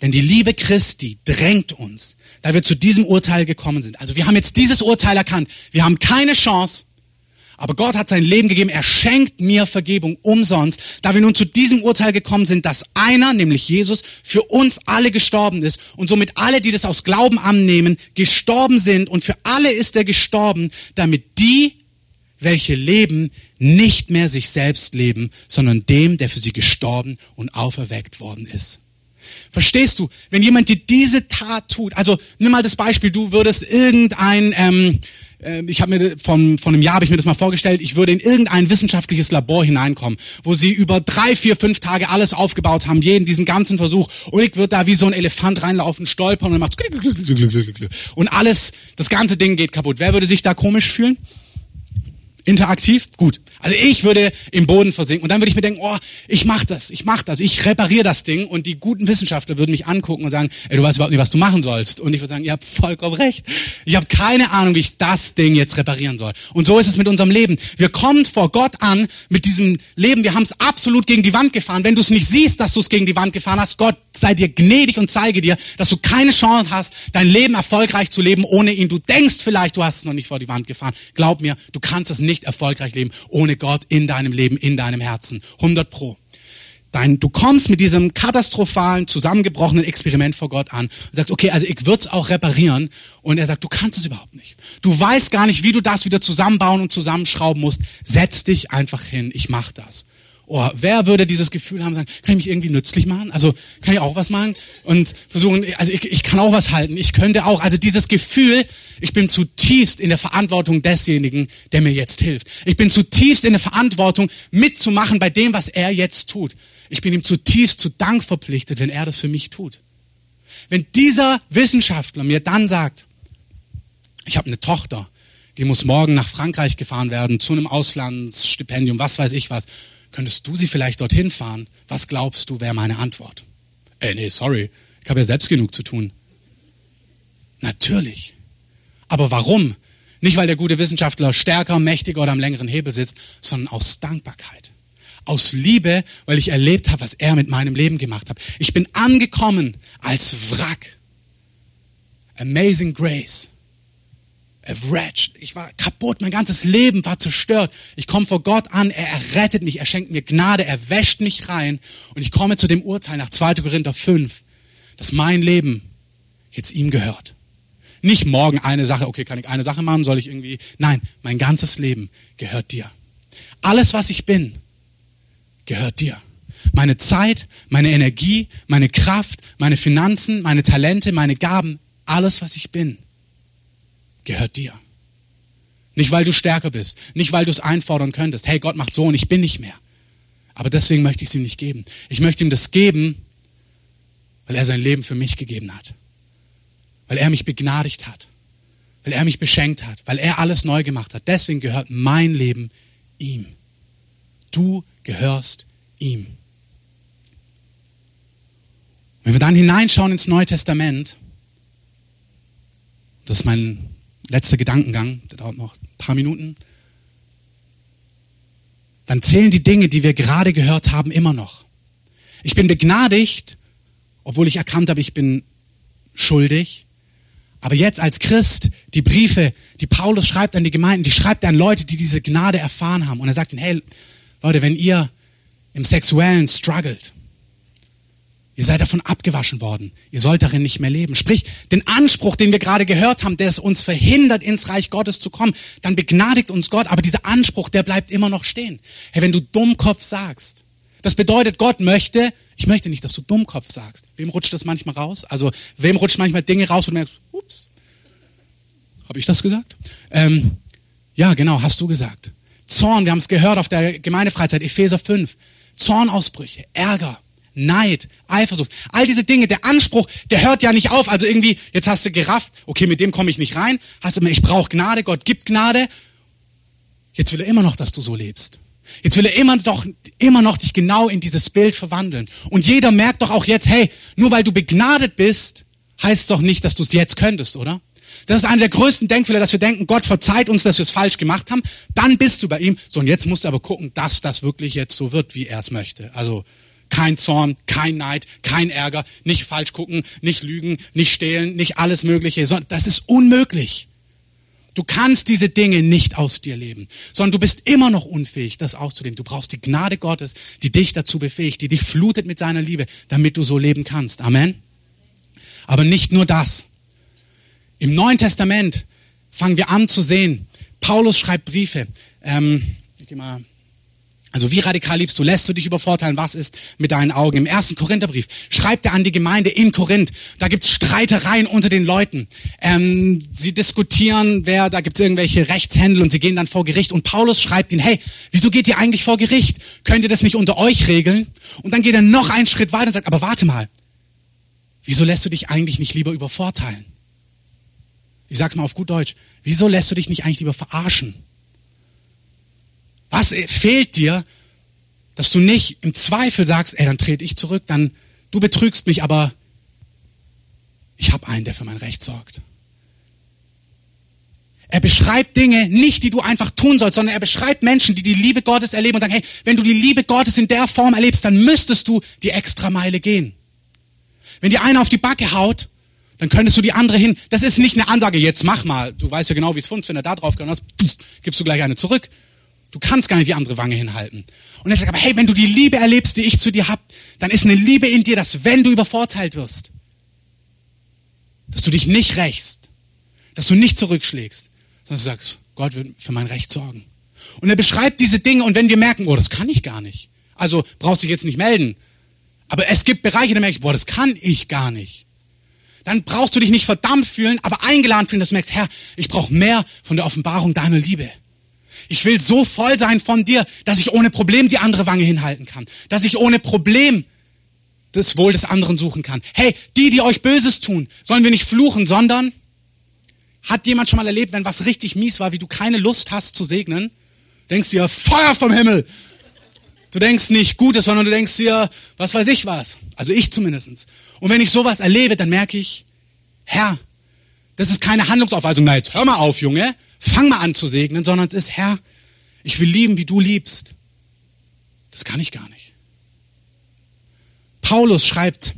denn die Liebe Christi drängt uns, da wir zu diesem Urteil gekommen sind. Also wir haben jetzt dieses Urteil erkannt. Wir haben keine Chance, aber Gott hat sein Leben gegeben. Er schenkt mir Vergebung umsonst, da wir nun zu diesem Urteil gekommen sind, dass einer, nämlich Jesus, für uns alle gestorben ist und somit alle, die das aus Glauben annehmen, gestorben sind. Und für alle ist er gestorben, damit die, welche leben, nicht mehr sich selbst leben, sondern dem, der für sie gestorben und auferweckt worden ist. Verstehst du? Wenn jemand dir diese Tat tut, also nimm mal das Beispiel, du würdest irgendein ähm, ähm, ich habe mir von, von einem Jahr habe ich mir das mal vorgestellt, ich würde in irgendein wissenschaftliches Labor hineinkommen, wo sie über drei, vier, fünf Tage alles aufgebaut haben, jeden diesen ganzen Versuch und ich würde da wie so ein Elefant reinlaufen, stolpern und macht und alles, das ganze Ding geht kaputt. Wer würde sich da komisch fühlen? Interaktiv? Gut. Also ich würde im Boden versinken und dann würde ich mir denken, oh, ich mach das, ich mach das, ich repariere das Ding und die guten Wissenschaftler würden mich angucken und sagen, ey, du weißt überhaupt nicht, was du machen sollst. Und ich würde sagen, ihr habt vollkommen recht. Ich habe keine Ahnung, wie ich das Ding jetzt reparieren soll. Und so ist es mit unserem Leben. Wir kommen vor Gott an mit diesem Leben, wir haben es absolut gegen die Wand gefahren. Wenn du es nicht siehst, dass du es gegen die Wand gefahren hast, Gott sei dir gnädig und zeige dir, dass du keine Chance hast, dein Leben erfolgreich zu leben ohne ihn. Du denkst vielleicht, du hast es noch nicht vor die Wand gefahren. Glaub mir, du kannst es nicht erfolgreich leben ohne Gott in deinem Leben, in deinem Herzen. 100 pro. Dein, du kommst mit diesem katastrophalen, zusammengebrochenen Experiment vor Gott an und sagst, okay, also ich würde es auch reparieren. Und er sagt, du kannst es überhaupt nicht. Du weißt gar nicht, wie du das wieder zusammenbauen und zusammenschrauben musst. Setz dich einfach hin, ich mach das oh, wer würde dieses Gefühl haben, sagen, kann ich mich irgendwie nützlich machen? Also kann ich auch was machen? Und versuchen, also ich, ich kann auch was halten, ich könnte auch. Also dieses Gefühl, ich bin zutiefst in der Verantwortung desjenigen, der mir jetzt hilft. Ich bin zutiefst in der Verantwortung, mitzumachen bei dem, was er jetzt tut. Ich bin ihm zutiefst zu Dank verpflichtet, wenn er das für mich tut. Wenn dieser Wissenschaftler mir dann sagt, ich habe eine Tochter, die muss morgen nach Frankreich gefahren werden, zu einem Auslandsstipendium, was weiß ich was. Könntest du sie vielleicht dorthin fahren? Was glaubst du, wäre meine Antwort? Äh, nee, sorry, ich habe ja selbst genug zu tun. Natürlich. Aber warum? Nicht, weil der gute Wissenschaftler stärker, mächtiger oder am längeren Hebel sitzt, sondern aus Dankbarkeit. Aus Liebe, weil ich erlebt habe, was er mit meinem Leben gemacht hat. Ich bin angekommen als Wrack. Amazing Grace wretched. Ich war kaputt, mein ganzes Leben war zerstört. Ich komme vor Gott an, er errettet mich, er schenkt mir Gnade, er wäscht mich rein und ich komme zu dem Urteil nach 2. Korinther 5, dass mein Leben jetzt ihm gehört. Nicht morgen eine Sache, okay, kann ich eine Sache machen, soll ich irgendwie, nein, mein ganzes Leben gehört dir. Alles, was ich bin, gehört dir. Meine Zeit, meine Energie, meine Kraft, meine Finanzen, meine Talente, meine Gaben, alles, was ich bin, gehört dir. Nicht, weil du stärker bist, nicht, weil du es einfordern könntest. Hey, Gott macht so und ich bin nicht mehr. Aber deswegen möchte ich es ihm nicht geben. Ich möchte ihm das geben, weil er sein Leben für mich gegeben hat. weil er mich begnadigt hat, weil er mich beschenkt hat, weil er alles neu gemacht hat. Deswegen gehört mein Leben ihm. Du gehörst ihm. Wenn wir dann hineinschauen ins Neue Testament, das ist mein letzter Gedankengang, der dauert noch ein paar Minuten, dann zählen die Dinge, die wir gerade gehört haben, immer noch. Ich bin begnadigt, obwohl ich erkannt habe, ich bin schuldig. Aber jetzt als Christ, die Briefe, die Paulus schreibt an die Gemeinden, die schreibt er an Leute, die diese Gnade erfahren haben. Und er sagt ihnen, hey, Leute, wenn ihr im Sexuellen struggelt, Ihr seid davon abgewaschen worden. Ihr sollt darin nicht mehr leben. Sprich, den Anspruch, den wir gerade gehört haben, der es uns verhindert, ins Reich Gottes zu kommen, dann begnadigt uns Gott. Aber dieser Anspruch, der bleibt immer noch stehen. Hey, wenn du Dummkopf sagst, das bedeutet, Gott möchte, ich möchte nicht, dass du Dummkopf sagst. Wem rutscht das manchmal raus? Also, wem rutscht manchmal Dinge raus, du merkst, ups, habe ich das gesagt? Ähm, ja, genau, hast du gesagt. Zorn, wir haben es gehört auf der Gemeindefreizeit, Epheser 5. Zornausbrüche, Ärger, Neid, Eifersucht, all diese Dinge, der Anspruch, der hört ja nicht auf. Also irgendwie, jetzt hast du gerafft, okay, mit dem komme ich nicht rein. Hast du immer, ich brauche Gnade, Gott gibt Gnade. Jetzt will er immer noch, dass du so lebst. Jetzt will er immer noch, immer noch dich genau in dieses Bild verwandeln. Und jeder merkt doch auch jetzt, hey, nur weil du begnadet bist, heißt doch nicht, dass du es jetzt könntest, oder? Das ist einer der größten Denkfehler, dass wir denken, Gott verzeiht uns, dass wir es falsch gemacht haben. Dann bist du bei ihm. So, und jetzt musst du aber gucken, dass das wirklich jetzt so wird, wie er es möchte. Also, kein Zorn, kein Neid, kein Ärger, nicht falsch gucken, nicht lügen, nicht stehlen, nicht alles Mögliche. Das ist unmöglich. Du kannst diese Dinge nicht aus dir leben, sondern du bist immer noch unfähig, das auszuleben. Du brauchst die Gnade Gottes, die dich dazu befähigt, die dich flutet mit seiner Liebe, damit du so leben kannst. Amen. Aber nicht nur das. Im Neuen Testament fangen wir an zu sehen. Paulus schreibt Briefe. Ähm, ich gehe mal also wie radikal liebst du? Lässt du dich übervorteilen? Was ist mit deinen Augen? Im ersten Korintherbrief schreibt er an die Gemeinde in Korinth. Da gibt's Streitereien unter den Leuten. Ähm, sie diskutieren, wer, da gibt's irgendwelche Rechtshändel und sie gehen dann vor Gericht. Und Paulus schreibt ihnen, hey, wieso geht ihr eigentlich vor Gericht? Könnt ihr das nicht unter euch regeln? Und dann geht er noch einen Schritt weiter und sagt, aber warte mal, wieso lässt du dich eigentlich nicht lieber übervorteilen? Ich sag's mal auf gut Deutsch. Wieso lässt du dich nicht eigentlich lieber verarschen? Was fehlt dir, dass du nicht im Zweifel sagst, ey, dann trete ich zurück, dann du betrügst mich, aber ich habe einen, der für mein Recht sorgt. Er beschreibt Dinge nicht, die du einfach tun sollst, sondern er beschreibt Menschen, die die Liebe Gottes erleben und sagen, hey, wenn du die Liebe Gottes in der Form erlebst, dann müsstest du die extra Meile gehen. Wenn dir einer auf die Backe haut, dann könntest du die andere hin. Das ist nicht eine Ansage, jetzt mach mal. Du weißt ja genau, wie es funktioniert. Wenn er da drauf gehauen hast, gibst du gleich eine zurück. Du kannst gar nicht die andere Wange hinhalten. Und er sagt aber, hey, wenn du die Liebe erlebst, die ich zu dir hab, dann ist eine Liebe in dir, dass wenn du übervorteilt wirst, dass du dich nicht rächst, dass du nicht zurückschlägst, sondern du sagst, Gott wird für mein Recht sorgen. Und er beschreibt diese Dinge und wenn wir merken, oh, das kann ich gar nicht. Also brauchst du dich jetzt nicht melden. Aber es gibt Bereiche, da merke ich, boah, das kann ich gar nicht. Dann brauchst du dich nicht verdammt fühlen, aber eingeladen fühlen, dass du merkst, Herr, ich brauche mehr von der Offenbarung deiner Liebe. Ich will so voll sein von dir, dass ich ohne Problem die andere Wange hinhalten kann. Dass ich ohne Problem das Wohl des anderen suchen kann. Hey, die, die euch Böses tun, sollen wir nicht fluchen, sondern hat jemand schon mal erlebt, wenn was richtig mies war, wie du keine Lust hast zu segnen? Denkst du dir, Feuer vom Himmel! Du denkst nicht Gutes, sondern du denkst dir, was weiß ich was. Also ich zumindest. Und wenn ich sowas erlebe, dann merke ich, Herr, das ist keine Handlungsaufweisung. Na, jetzt hör mal auf, Junge fang mal an zu segnen, sondern es ist, Herr, ich will lieben, wie du liebst. Das kann ich gar nicht. Paulus schreibt,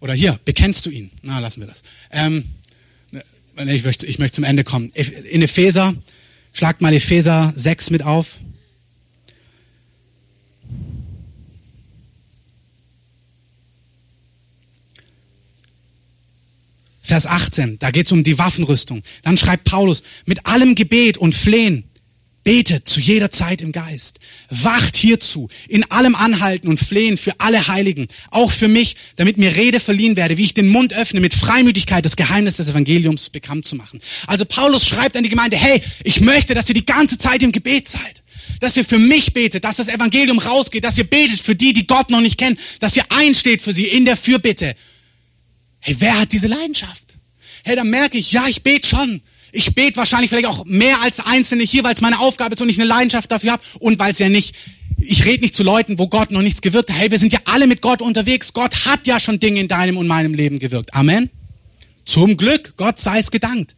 oder hier, bekennst du ihn? Na, lassen wir das. Ähm, ich, möchte, ich möchte zum Ende kommen. In Epheser, schlagt mal Epheser 6 mit auf. Vers 18, da geht es um die Waffenrüstung. Dann schreibt Paulus, mit allem Gebet und Flehen, betet zu jeder Zeit im Geist. Wacht hierzu, in allem Anhalten und Flehen für alle Heiligen, auch für mich, damit mir Rede verliehen werde, wie ich den Mund öffne, mit Freimütigkeit das Geheimnis des Evangeliums bekannt zu machen. Also Paulus schreibt an die Gemeinde, hey, ich möchte, dass ihr die ganze Zeit im Gebet seid dass ihr für mich betet, dass das Evangelium rausgeht, dass ihr betet für die, die Gott noch nicht kennen, dass ihr einsteht für sie in der Fürbitte Hey, wer hat diese Leidenschaft? Hey, dann merke ich, ja, ich bete schon. Ich bete wahrscheinlich vielleicht auch mehr als Einzelne hier, weil es meine Aufgabe ist und ich eine Leidenschaft dafür habe und weil es ja nicht, ich rede nicht zu Leuten, wo Gott noch nichts gewirkt hat. Hey, wir sind ja alle mit Gott unterwegs. Gott hat ja schon Dinge in deinem und meinem Leben gewirkt. Amen. Zum Glück, Gott sei es gedankt.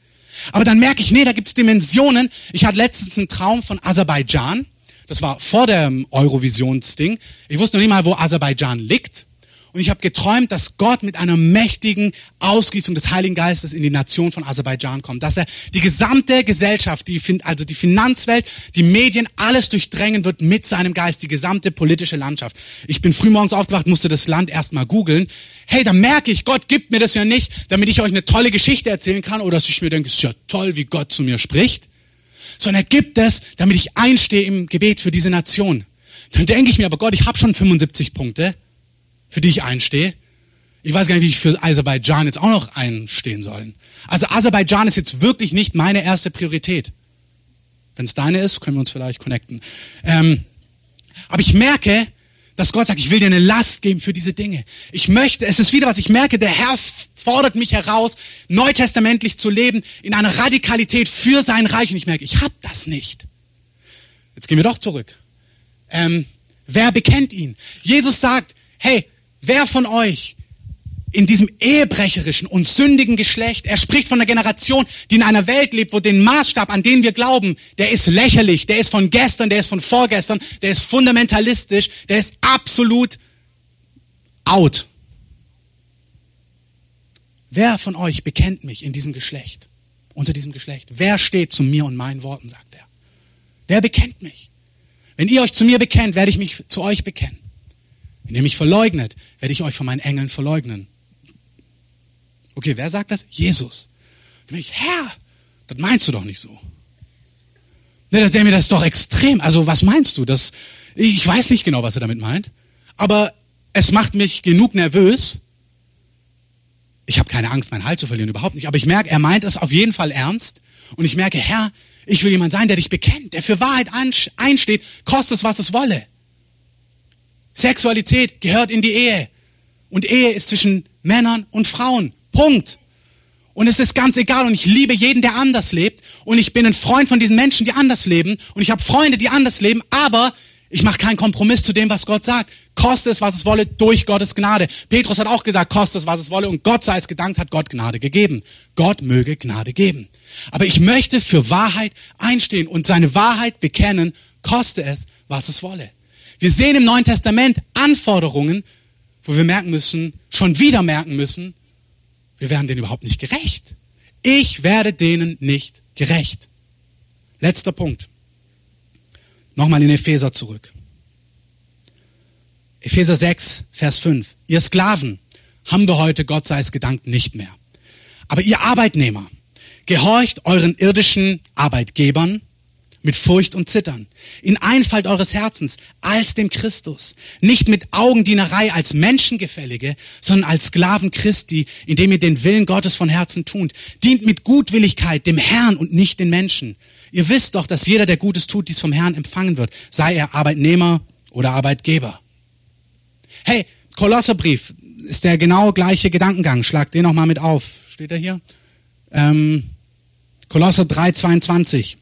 Aber dann merke ich, nee, da gibt's Dimensionen. Ich hatte letztens einen Traum von Aserbaidschan. Das war vor dem Eurovisionsding. Ich wusste noch nicht mal, wo Aserbaidschan liegt. Und ich habe geträumt, dass Gott mit einer mächtigen Ausgießung des Heiligen Geistes in die Nation von Aserbaidschan kommt. Dass er die gesamte Gesellschaft, die, also die Finanzwelt, die Medien, alles durchdrängen wird mit seinem Geist, die gesamte politische Landschaft. Ich bin frühmorgens aufgewacht, musste das Land erstmal googeln. Hey, da merke ich, Gott gibt mir das ja nicht, damit ich euch eine tolle Geschichte erzählen kann oder dass ich mir denke, es ist ja toll, wie Gott zu mir spricht. Sondern er gibt es, damit ich einstehe im Gebet für diese Nation. Dann denke ich mir, aber Gott, ich habe schon 75 Punkte für die ich einstehe. Ich weiß gar nicht, wie ich für Aserbaidschan jetzt auch noch einstehen soll. Also Aserbaidschan ist jetzt wirklich nicht meine erste Priorität. Wenn es deine ist, können wir uns vielleicht connecten. Ähm, aber ich merke, dass Gott sagt, ich will dir eine Last geben für diese Dinge. Ich möchte, es ist wieder was, ich merke, der Herr fordert mich heraus, neutestamentlich zu leben, in einer Radikalität für sein Reich. Und ich merke, ich habe das nicht. Jetzt gehen wir doch zurück. Ähm, wer bekennt ihn? Jesus sagt, hey, Wer von euch in diesem ehebrecherischen und sündigen Geschlecht, er spricht von einer Generation, die in einer Welt lebt, wo den Maßstab, an den wir glauben, der ist lächerlich, der ist von gestern, der ist von vorgestern, der ist fundamentalistisch, der ist absolut out. Wer von euch bekennt mich in diesem Geschlecht, unter diesem Geschlecht? Wer steht zu mir und meinen Worten, sagt er. Wer bekennt mich? Wenn ihr euch zu mir bekennt, werde ich mich zu euch bekennen. Wenn ihr mich verleugnet, werde ich euch von meinen Engeln verleugnen. Okay, wer sagt das? Jesus. Dann ich, Herr, das meinst du doch nicht so. Ne, der mir das doch extrem. Also was meinst du? Das, ich weiß nicht genau, was er damit meint. Aber es macht mich genug nervös. Ich habe keine Angst, meinen Halt zu verlieren, überhaupt nicht. Aber ich merke, er meint es auf jeden Fall ernst. Und ich merke, Herr, ich will jemand sein, der dich bekennt, der für Wahrheit einsteht, kostet es, was es wolle. Sexualität gehört in die Ehe. Und Ehe ist zwischen Männern und Frauen. Punkt. Und es ist ganz egal. Und ich liebe jeden, der anders lebt. Und ich bin ein Freund von diesen Menschen, die anders leben. Und ich habe Freunde, die anders leben. Aber ich mache keinen Kompromiss zu dem, was Gott sagt. Koste es, was es wolle, durch Gottes Gnade. Petrus hat auch gesagt, koste es, was es wolle. Und Gott sei es gedankt, hat Gott Gnade gegeben. Gott möge Gnade geben. Aber ich möchte für Wahrheit einstehen und seine Wahrheit bekennen, koste es, was es wolle. Wir sehen im Neuen Testament Anforderungen, wo wir merken müssen, schon wieder merken müssen, wir werden denen überhaupt nicht gerecht. Ich werde denen nicht gerecht. Letzter Punkt. Nochmal in Epheser zurück. Epheser 6, Vers 5. Ihr Sklaven haben wir heute, Gott sei es gedankt, nicht mehr. Aber ihr Arbeitnehmer, gehorcht euren irdischen Arbeitgebern mit Furcht und Zittern, in Einfalt eures Herzens als dem Christus, nicht mit Augendienerei als Menschengefällige, sondern als Sklaven Christi, indem ihr den Willen Gottes von Herzen tut. Dient mit Gutwilligkeit dem Herrn und nicht den Menschen. Ihr wisst doch, dass jeder, der Gutes tut, dies vom Herrn empfangen wird, sei er Arbeitnehmer oder Arbeitgeber. Hey, Kolosserbrief ist der genau gleiche Gedankengang. Schlag den nochmal mit auf. Steht er hier? Ähm, Kolosser 3, 22.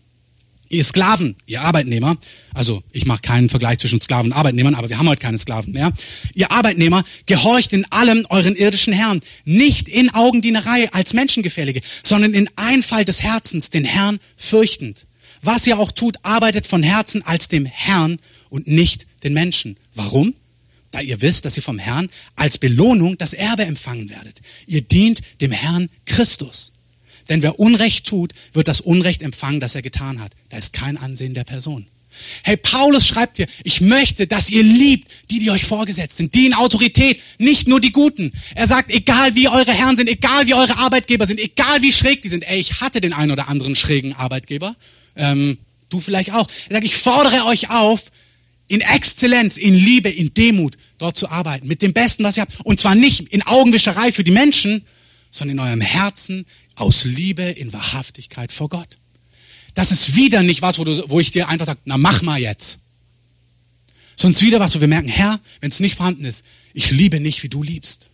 Ihr Sklaven, ihr Arbeitnehmer, also ich mache keinen Vergleich zwischen Sklaven und Arbeitnehmern, aber wir haben heute keine Sklaven mehr. Ihr Arbeitnehmer, gehorcht in allem euren irdischen Herrn, nicht in Augendienerei als Menschengefällige, sondern in Einfalt des Herzens, den Herrn fürchtend. Was ihr auch tut, arbeitet von Herzen als dem Herrn und nicht den Menschen. Warum? Da ihr wisst, dass ihr vom Herrn als Belohnung das Erbe empfangen werdet. Ihr dient dem Herrn Christus. Denn wer Unrecht tut, wird das Unrecht empfangen, das er getan hat. Da ist kein Ansehen der Person. Hey, Paulus schreibt dir, ich möchte, dass ihr liebt, die, die euch vorgesetzt sind, die in Autorität, nicht nur die Guten. Er sagt, egal wie eure Herren sind, egal wie eure Arbeitgeber sind, egal wie schräg die sind. Ey, ich hatte den einen oder anderen schrägen Arbeitgeber. Ähm, du vielleicht auch. Er sagt, ich fordere euch auf, in Exzellenz, in Liebe, in Demut dort zu arbeiten, mit dem Besten, was ihr habt. Und zwar nicht in Augenwischerei für die Menschen, sondern in eurem Herzen, aus Liebe in Wahrhaftigkeit vor Gott. Das ist wieder nicht was, wo, du, wo ich dir einfach sage, na mach mal jetzt. Sonst wieder was, wo wir merken, Herr, wenn es nicht vorhanden ist, ich liebe nicht, wie du liebst.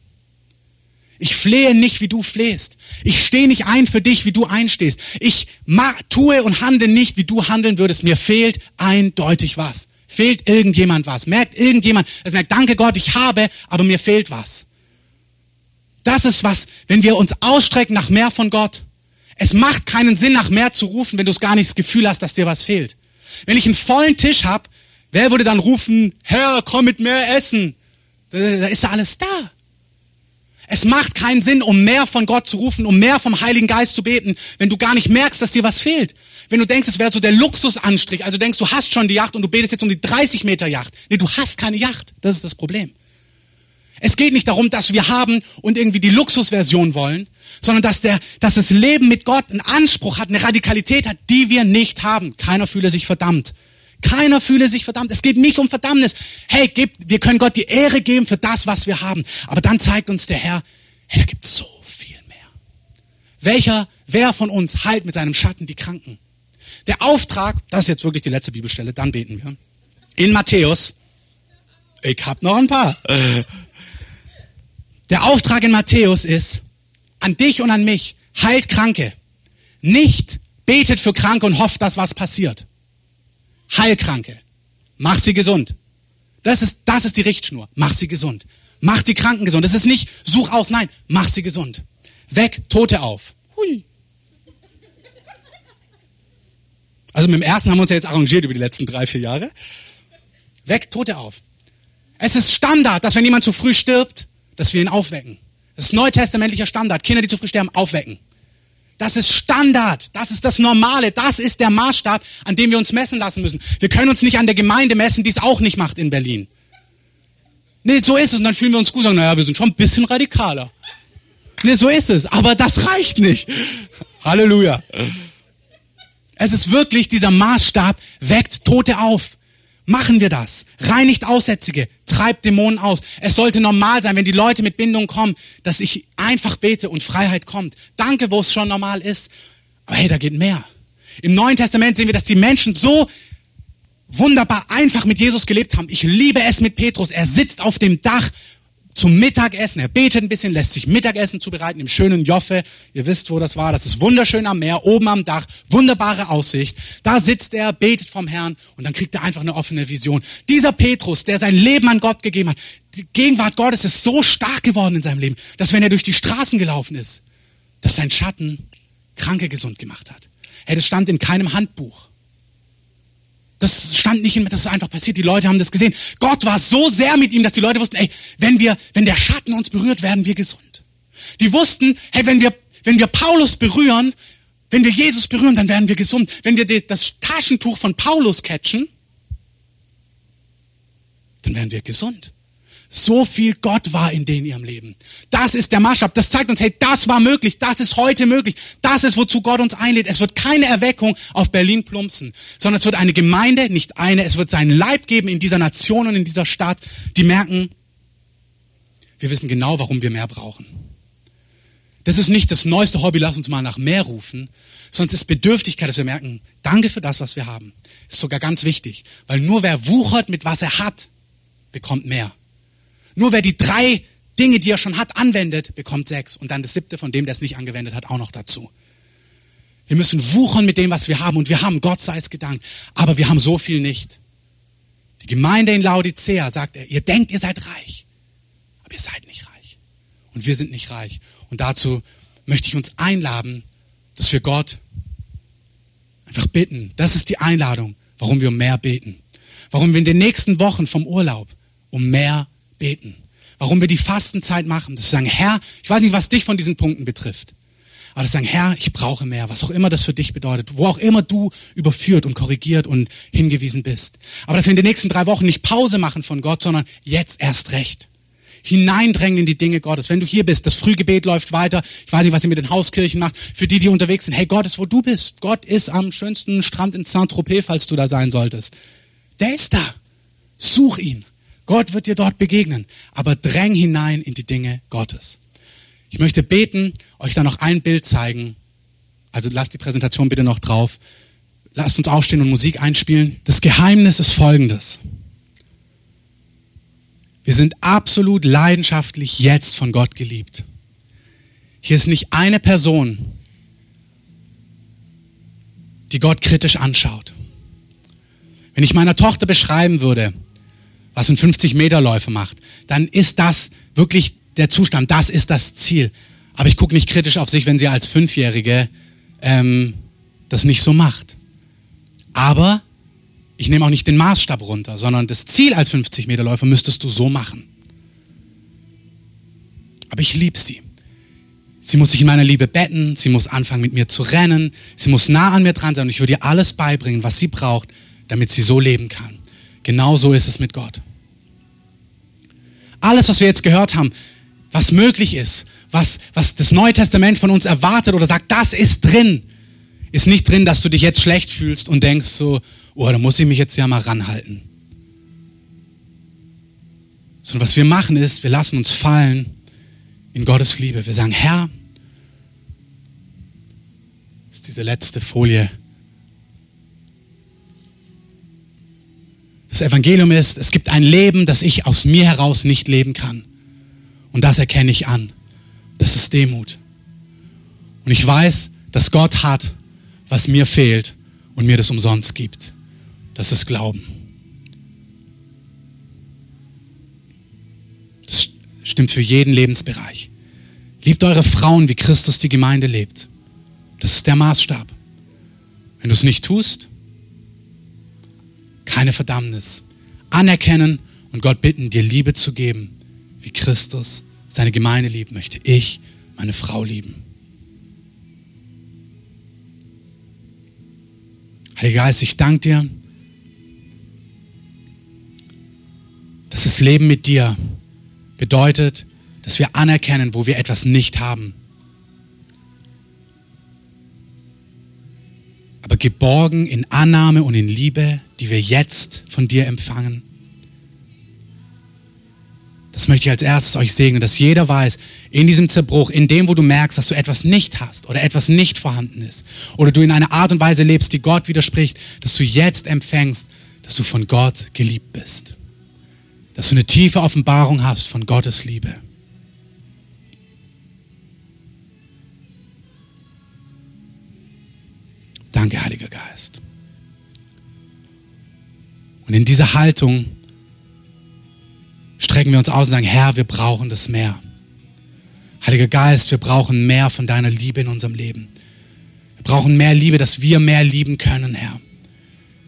Ich flehe nicht, wie du flehst. Ich stehe nicht ein für dich, wie du einstehst. Ich tue und handle nicht, wie du handeln würdest. Mir fehlt eindeutig was. Fehlt irgendjemand was? Merkt irgendjemand, es merkt, danke Gott, ich habe, aber mir fehlt was. Das ist was, wenn wir uns ausstrecken nach mehr von Gott. Es macht keinen Sinn, nach mehr zu rufen, wenn du gar nicht das Gefühl hast, dass dir was fehlt. Wenn ich einen vollen Tisch habe, wer würde dann rufen, Herr, komm mit mehr Essen? Da, da ist ja alles da. Es macht keinen Sinn, um mehr von Gott zu rufen, um mehr vom Heiligen Geist zu beten, wenn du gar nicht merkst, dass dir was fehlt. Wenn du denkst, es wäre so der Luxusanstrich, also denkst, du hast schon die Yacht und du betest jetzt um die 30 Meter Yacht. Nee, du hast keine Yacht. Das ist das Problem. Es geht nicht darum, dass wir haben und irgendwie die Luxusversion wollen, sondern dass, der, dass das Leben mit Gott einen Anspruch hat, eine Radikalität hat, die wir nicht haben. Keiner fühle sich verdammt. Keiner fühle sich verdammt. Es geht nicht um Verdammnis. Hey, gebt, wir können Gott die Ehre geben für das, was wir haben. Aber dann zeigt uns der Herr, hey, da gibt es so viel mehr. Welcher, wer von uns heilt mit seinem Schatten die Kranken? Der Auftrag, das ist jetzt wirklich die letzte Bibelstelle, dann beten wir. In Matthäus, ich hab noch ein paar. Der Auftrag in Matthäus ist, an dich und an mich, heilt Kranke. Nicht betet für Kranke und hofft, dass was passiert. Heilkranke. Mach sie gesund. Das ist, das ist die Richtschnur. Mach sie gesund. Mach die Kranken gesund. Das ist nicht, such aus, nein, mach sie gesund. Weg, Tote auf. Hui. Also mit dem ersten haben wir uns ja jetzt arrangiert über die letzten drei, vier Jahre. Weg, Tote auf. Es ist Standard, dass wenn jemand zu früh stirbt, dass wir ihn aufwecken. Das ist neutestamentlicher Standard. Kinder, die zu früh sterben, aufwecken. Das ist Standard. Das ist das Normale. Das ist der Maßstab, an dem wir uns messen lassen müssen. Wir können uns nicht an der Gemeinde messen, die es auch nicht macht in Berlin. Nee, so ist es. Und dann fühlen wir uns gut und sagen, naja, wir sind schon ein bisschen radikaler. Nee, so ist es. Aber das reicht nicht. Halleluja. Es ist wirklich dieser Maßstab, weckt Tote auf. Machen wir das. Reinigt Aussätzige, treibt Dämonen aus. Es sollte normal sein, wenn die Leute mit Bindung kommen, dass ich einfach bete und Freiheit kommt. Danke, wo es schon normal ist. Aber hey, da geht mehr. Im Neuen Testament sehen wir, dass die Menschen so wunderbar einfach mit Jesus gelebt haben. Ich liebe es mit Petrus. Er sitzt auf dem Dach zum Mittagessen. Er betet ein bisschen, lässt sich Mittagessen zubereiten im schönen Joffe. Ihr wisst, wo das war. Das ist wunderschön am Meer, oben am Dach, wunderbare Aussicht. Da sitzt er, betet vom Herrn und dann kriegt er einfach eine offene Vision. Dieser Petrus, der sein Leben an Gott gegeben hat, die Gegenwart Gottes ist so stark geworden in seinem Leben, dass wenn er durch die Straßen gelaufen ist, dass sein Schatten Kranke gesund gemacht hat. Hey, das stand in keinem Handbuch. Das stand nicht in, das ist einfach passiert. Die Leute haben das gesehen. Gott war so sehr mit ihm, dass die Leute wussten, ey, wenn wir, wenn der Schatten uns berührt, werden wir gesund. Die wussten, hey, wenn wir, wenn wir Paulus berühren, wenn wir Jesus berühren, dann werden wir gesund. Wenn wir das Taschentuch von Paulus catchen, dann werden wir gesund. So viel Gott war in denen ihrem Leben. Das ist der Maßstab. Das zeigt uns, hey, das war möglich. Das ist heute möglich. Das ist, wozu Gott uns einlädt. Es wird keine Erweckung auf Berlin plumpsen, sondern es wird eine Gemeinde, nicht eine. Es wird seinen Leib geben in dieser Nation und in dieser Stadt, die merken, wir wissen genau, warum wir mehr brauchen. Das ist nicht das neueste Hobby, lass uns mal nach mehr rufen, es ist Bedürftigkeit, dass wir merken, danke für das, was wir haben. Ist sogar ganz wichtig, weil nur wer wuchert mit was er hat, bekommt mehr. Nur wer die drei Dinge, die er schon hat, anwendet, bekommt sechs. Und dann das siebte von dem, der es nicht angewendet hat, auch noch dazu. Wir müssen wuchern mit dem, was wir haben. Und wir haben, Gott sei es gedankt. Aber wir haben so viel nicht. Die Gemeinde in Laodicea sagt er, ihr denkt, ihr seid reich. Aber ihr seid nicht reich. Und wir sind nicht reich. Und dazu möchte ich uns einladen, dass wir Gott einfach bitten. Das ist die Einladung, warum wir um mehr beten. Warum wir in den nächsten Wochen vom Urlaub um mehr beten beten. Warum wir die Fastenzeit machen. Dass wir sagen, Herr, ich weiß nicht, was dich von diesen Punkten betrifft. Aber wir sagen, Herr, ich brauche mehr, was auch immer das für dich bedeutet, wo auch immer du überführt und korrigiert und hingewiesen bist. Aber dass wir in den nächsten drei Wochen nicht Pause machen von Gott, sondern jetzt erst recht. Hineindrängen in die Dinge Gottes. Wenn du hier bist, das Frühgebet läuft weiter. Ich weiß nicht, was ihr mit den Hauskirchen macht. Für die, die unterwegs sind. Hey, Gott ist, wo du bist. Gott ist am schönsten Strand in Saint-Tropez, falls du da sein solltest. Der ist da. Such ihn. Gott wird dir dort begegnen, aber dräng hinein in die Dinge Gottes. Ich möchte beten, euch da noch ein Bild zeigen. Also lasst die Präsentation bitte noch drauf. Lasst uns aufstehen und Musik einspielen. Das Geheimnis ist folgendes. Wir sind absolut leidenschaftlich jetzt von Gott geliebt. hier ist nicht eine Person, die Gott kritisch anschaut. Wenn ich meiner Tochter beschreiben würde, was ein 50-Meter-Läufer macht, dann ist das wirklich der Zustand, das ist das Ziel. Aber ich gucke nicht kritisch auf sich, wenn sie als Fünfjährige ähm, das nicht so macht. Aber ich nehme auch nicht den Maßstab runter, sondern das Ziel als 50-Meter-Läufer müsstest du so machen. Aber ich liebe sie. Sie muss sich in meiner Liebe betten, sie muss anfangen mit mir zu rennen, sie muss nah an mir dran sein und ich würde ihr alles beibringen, was sie braucht, damit sie so leben kann. Genau so ist es mit Gott. Alles, was wir jetzt gehört haben, was möglich ist, was, was das Neue Testament von uns erwartet oder sagt, das ist drin, ist nicht drin, dass du dich jetzt schlecht fühlst und denkst so, oh, da muss ich mich jetzt ja mal ranhalten. Sondern was wir machen ist, wir lassen uns fallen in Gottes Liebe. Wir sagen, Herr, ist diese letzte Folie. Das Evangelium ist, es gibt ein Leben, das ich aus mir heraus nicht leben kann. Und das erkenne ich an. Das ist Demut. Und ich weiß, dass Gott hat, was mir fehlt und mir das umsonst gibt. Das ist Glauben. Stimmt für jeden Lebensbereich. Liebt eure Frauen, wie Christus die Gemeinde lebt. Das ist der Maßstab. Wenn du es nicht tust, keine Verdammnis. Anerkennen und Gott bitten, dir Liebe zu geben, wie Christus seine Gemeinde liebt, möchte ich meine Frau lieben. Heiliger Geist, ich danke dir, dass das Leben mit dir bedeutet, dass wir anerkennen, wo wir etwas nicht haben. Aber geborgen in Annahme und in Liebe, die wir jetzt von dir empfangen. Das möchte ich als erstes euch segnen, dass jeder weiß, in diesem Zerbruch, in dem, wo du merkst, dass du etwas nicht hast oder etwas nicht vorhanden ist, oder du in einer Art und Weise lebst, die Gott widerspricht, dass du jetzt empfängst, dass du von Gott geliebt bist dass du eine tiefe Offenbarung hast von Gottes Liebe. Danke, Heiliger Geist. Und in dieser Haltung strecken wir uns aus und sagen, Herr, wir brauchen das mehr. Heiliger Geist, wir brauchen mehr von deiner Liebe in unserem Leben. Wir brauchen mehr Liebe, dass wir mehr lieben können, Herr.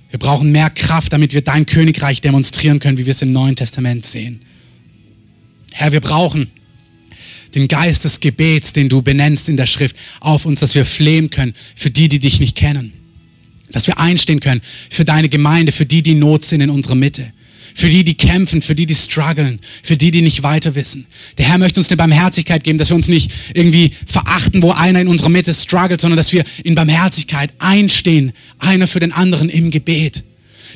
Wir brauchen mehr Kraft, damit wir dein Königreich demonstrieren können, wie wir es im Neuen Testament sehen. Herr, wir brauchen den Geist des Gebets, den du benennst in der Schrift, auf uns, dass wir flehen können für die, die dich nicht kennen. Dass wir einstehen können für deine Gemeinde, für die, die Not sind in unserer Mitte. Für die, die kämpfen, für die, die strugglen, für die, die nicht weiter wissen. Der Herr möchte uns eine Barmherzigkeit geben, dass wir uns nicht irgendwie verachten, wo einer in unserer Mitte struggelt, sondern dass wir in Barmherzigkeit einstehen, einer für den anderen im Gebet.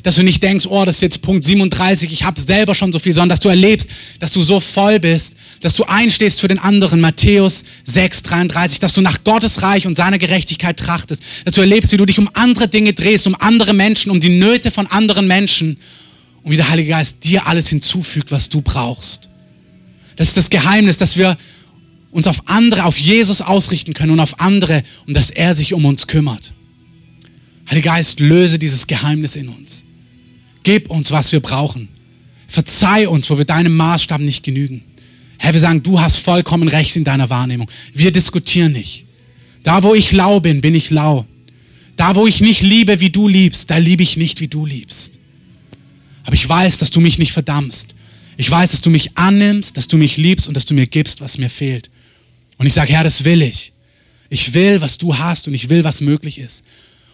Dass du nicht denkst, oh, das ist jetzt Punkt 37, ich habe selber schon so viel, sondern dass du erlebst, dass du so voll bist, dass du einstehst für den anderen. Matthäus 6, 33, dass du nach Gottes Reich und seiner Gerechtigkeit trachtest. Dass du erlebst, wie du dich um andere Dinge drehst, um andere Menschen, um die Nöte von anderen Menschen und wie der Heilige Geist dir alles hinzufügt, was du brauchst. Das ist das Geheimnis, dass wir uns auf andere, auf Jesus ausrichten können und auf andere und dass er sich um uns kümmert. Heiliger Geist, löse dieses Geheimnis in uns. Gib uns, was wir brauchen. Verzeih uns, wo wir deinem Maßstab nicht genügen. Herr, wir sagen, du hast vollkommen recht in deiner Wahrnehmung. Wir diskutieren nicht. Da, wo ich lau bin, bin ich lau. Da, wo ich nicht liebe, wie du liebst, da liebe ich nicht, wie du liebst. Aber ich weiß, dass du mich nicht verdammst. Ich weiß, dass du mich annimmst, dass du mich liebst und dass du mir gibst, was mir fehlt. Und ich sage, Herr, das will ich. Ich will, was du hast und ich will, was möglich ist.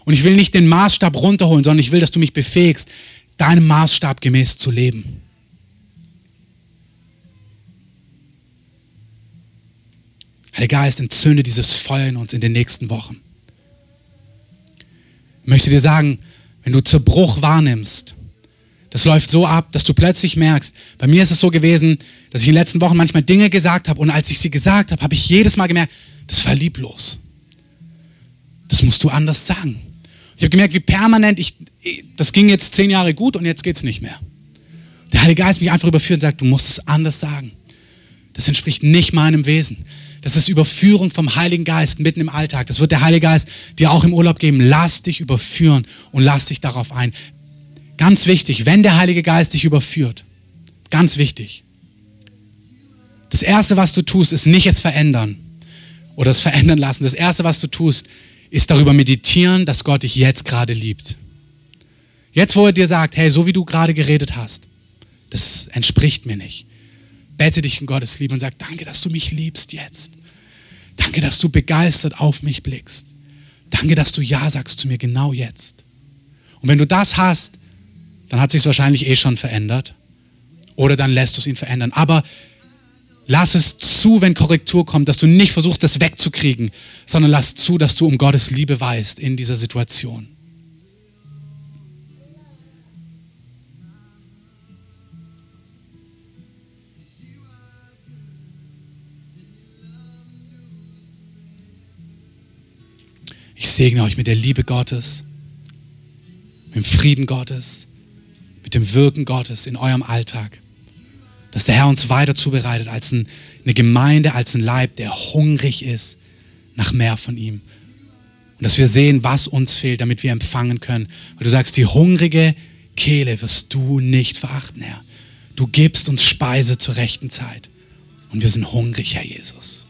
Und ich will nicht den Maßstab runterholen, sondern ich will, dass du mich befähigst, deinem Maßstab gemäß zu leben. Heiliger Geist, entzünde dieses Feuer in uns in den nächsten Wochen. Ich möchte dir sagen, wenn du Zerbruch wahrnimmst, das läuft so ab, dass du plötzlich merkst, bei mir ist es so gewesen, dass ich in den letzten Wochen manchmal Dinge gesagt habe und als ich sie gesagt habe, habe ich jedes Mal gemerkt, das war lieblos. Das musst du anders sagen. Ich habe gemerkt, wie permanent ich, das ging jetzt zehn Jahre gut und jetzt geht es nicht mehr. Der Heilige Geist mich einfach überführt und sagt, du musst es anders sagen. Das entspricht nicht meinem Wesen. Das ist Überführung vom Heiligen Geist mitten im Alltag. Das wird der Heilige Geist dir auch im Urlaub geben. Lass dich überführen und lass dich darauf ein. Ganz wichtig, wenn der Heilige Geist dich überführt, ganz wichtig. Das Erste, was du tust, ist nicht es verändern oder es verändern lassen. Das Erste, was du tust, ist darüber meditieren, dass Gott dich jetzt gerade liebt. Jetzt, wo er dir sagt, hey, so wie du gerade geredet hast, das entspricht mir nicht. Bete dich in Gottes Liebe und sag, danke, dass du mich liebst jetzt. Danke, dass du begeistert auf mich blickst. Danke, dass du Ja sagst zu mir genau jetzt. Und wenn du das hast, dann hat sich wahrscheinlich eh schon verändert. Oder dann lässt du es ihn verändern. Aber lass es zu, wenn Korrektur kommt, dass du nicht versuchst, das wegzukriegen, sondern lass zu, dass du um Gottes Liebe weißt in dieser Situation. Ich segne euch mit der Liebe Gottes, mit dem Frieden Gottes, mit dem Wirken Gottes in eurem Alltag. Dass der Herr uns weiter zubereitet als ein, eine Gemeinde, als ein Leib, der hungrig ist nach mehr von ihm. Und dass wir sehen, was uns fehlt, damit wir empfangen können. Weil du sagst, die hungrige Kehle wirst du nicht verachten, Herr. Du gibst uns Speise zur rechten Zeit. Und wir sind hungrig, Herr Jesus.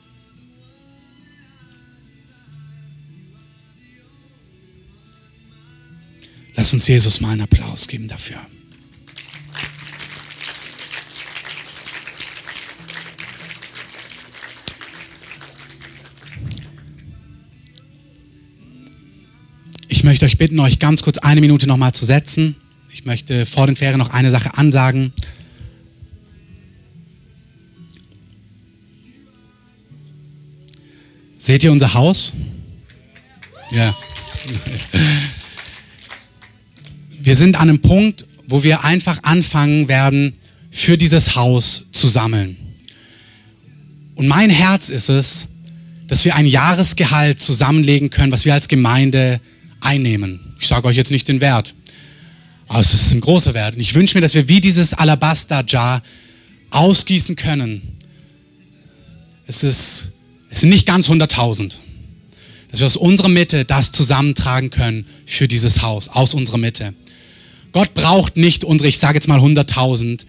Lass uns Jesus mal einen Applaus geben dafür. Ich möchte euch bitten, euch ganz kurz eine Minute nochmal zu setzen. Ich möchte vor den Ferien noch eine Sache ansagen. Seht ihr unser Haus? Ja. wir sind an einem Punkt, wo wir einfach anfangen werden, für dieses Haus zu sammeln. Und mein Herz ist es, dass wir ein Jahresgehalt zusammenlegen können, was wir als Gemeinde einnehmen. Ich sage euch jetzt nicht den Wert, aber es ist ein großer Wert. Und ich wünsche mir, dass wir wie dieses Alabaster-Jar ausgießen können. Es, ist, es sind nicht ganz 100.000. Dass wir aus unserer Mitte das zusammentragen können für dieses Haus, aus unserer Mitte. Gott braucht nicht unsere, ich sage jetzt mal 100.000.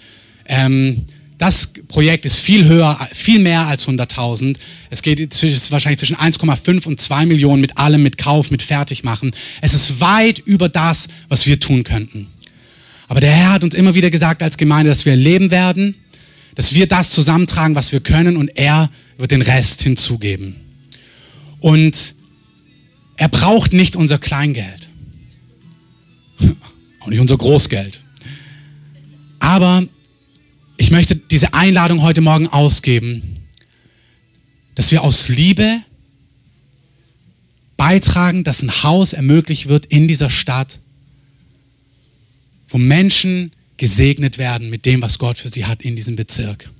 Ähm, das Projekt ist viel höher, viel mehr als 100.000. Es geht es wahrscheinlich zwischen 1,5 und 2 Millionen mit allem, mit Kauf, mit Fertigmachen. Es ist weit über das, was wir tun könnten. Aber der Herr hat uns immer wieder gesagt als Gemeinde, dass wir leben werden, dass wir das zusammentragen, was wir können und er wird den Rest hinzugeben. Und er braucht nicht unser Kleingeld. Auch nicht unser Großgeld. Aber ich möchte diese Einladung heute Morgen ausgeben, dass wir aus Liebe beitragen, dass ein Haus ermöglicht wird in dieser Stadt, wo Menschen gesegnet werden mit dem, was Gott für sie hat in diesem Bezirk.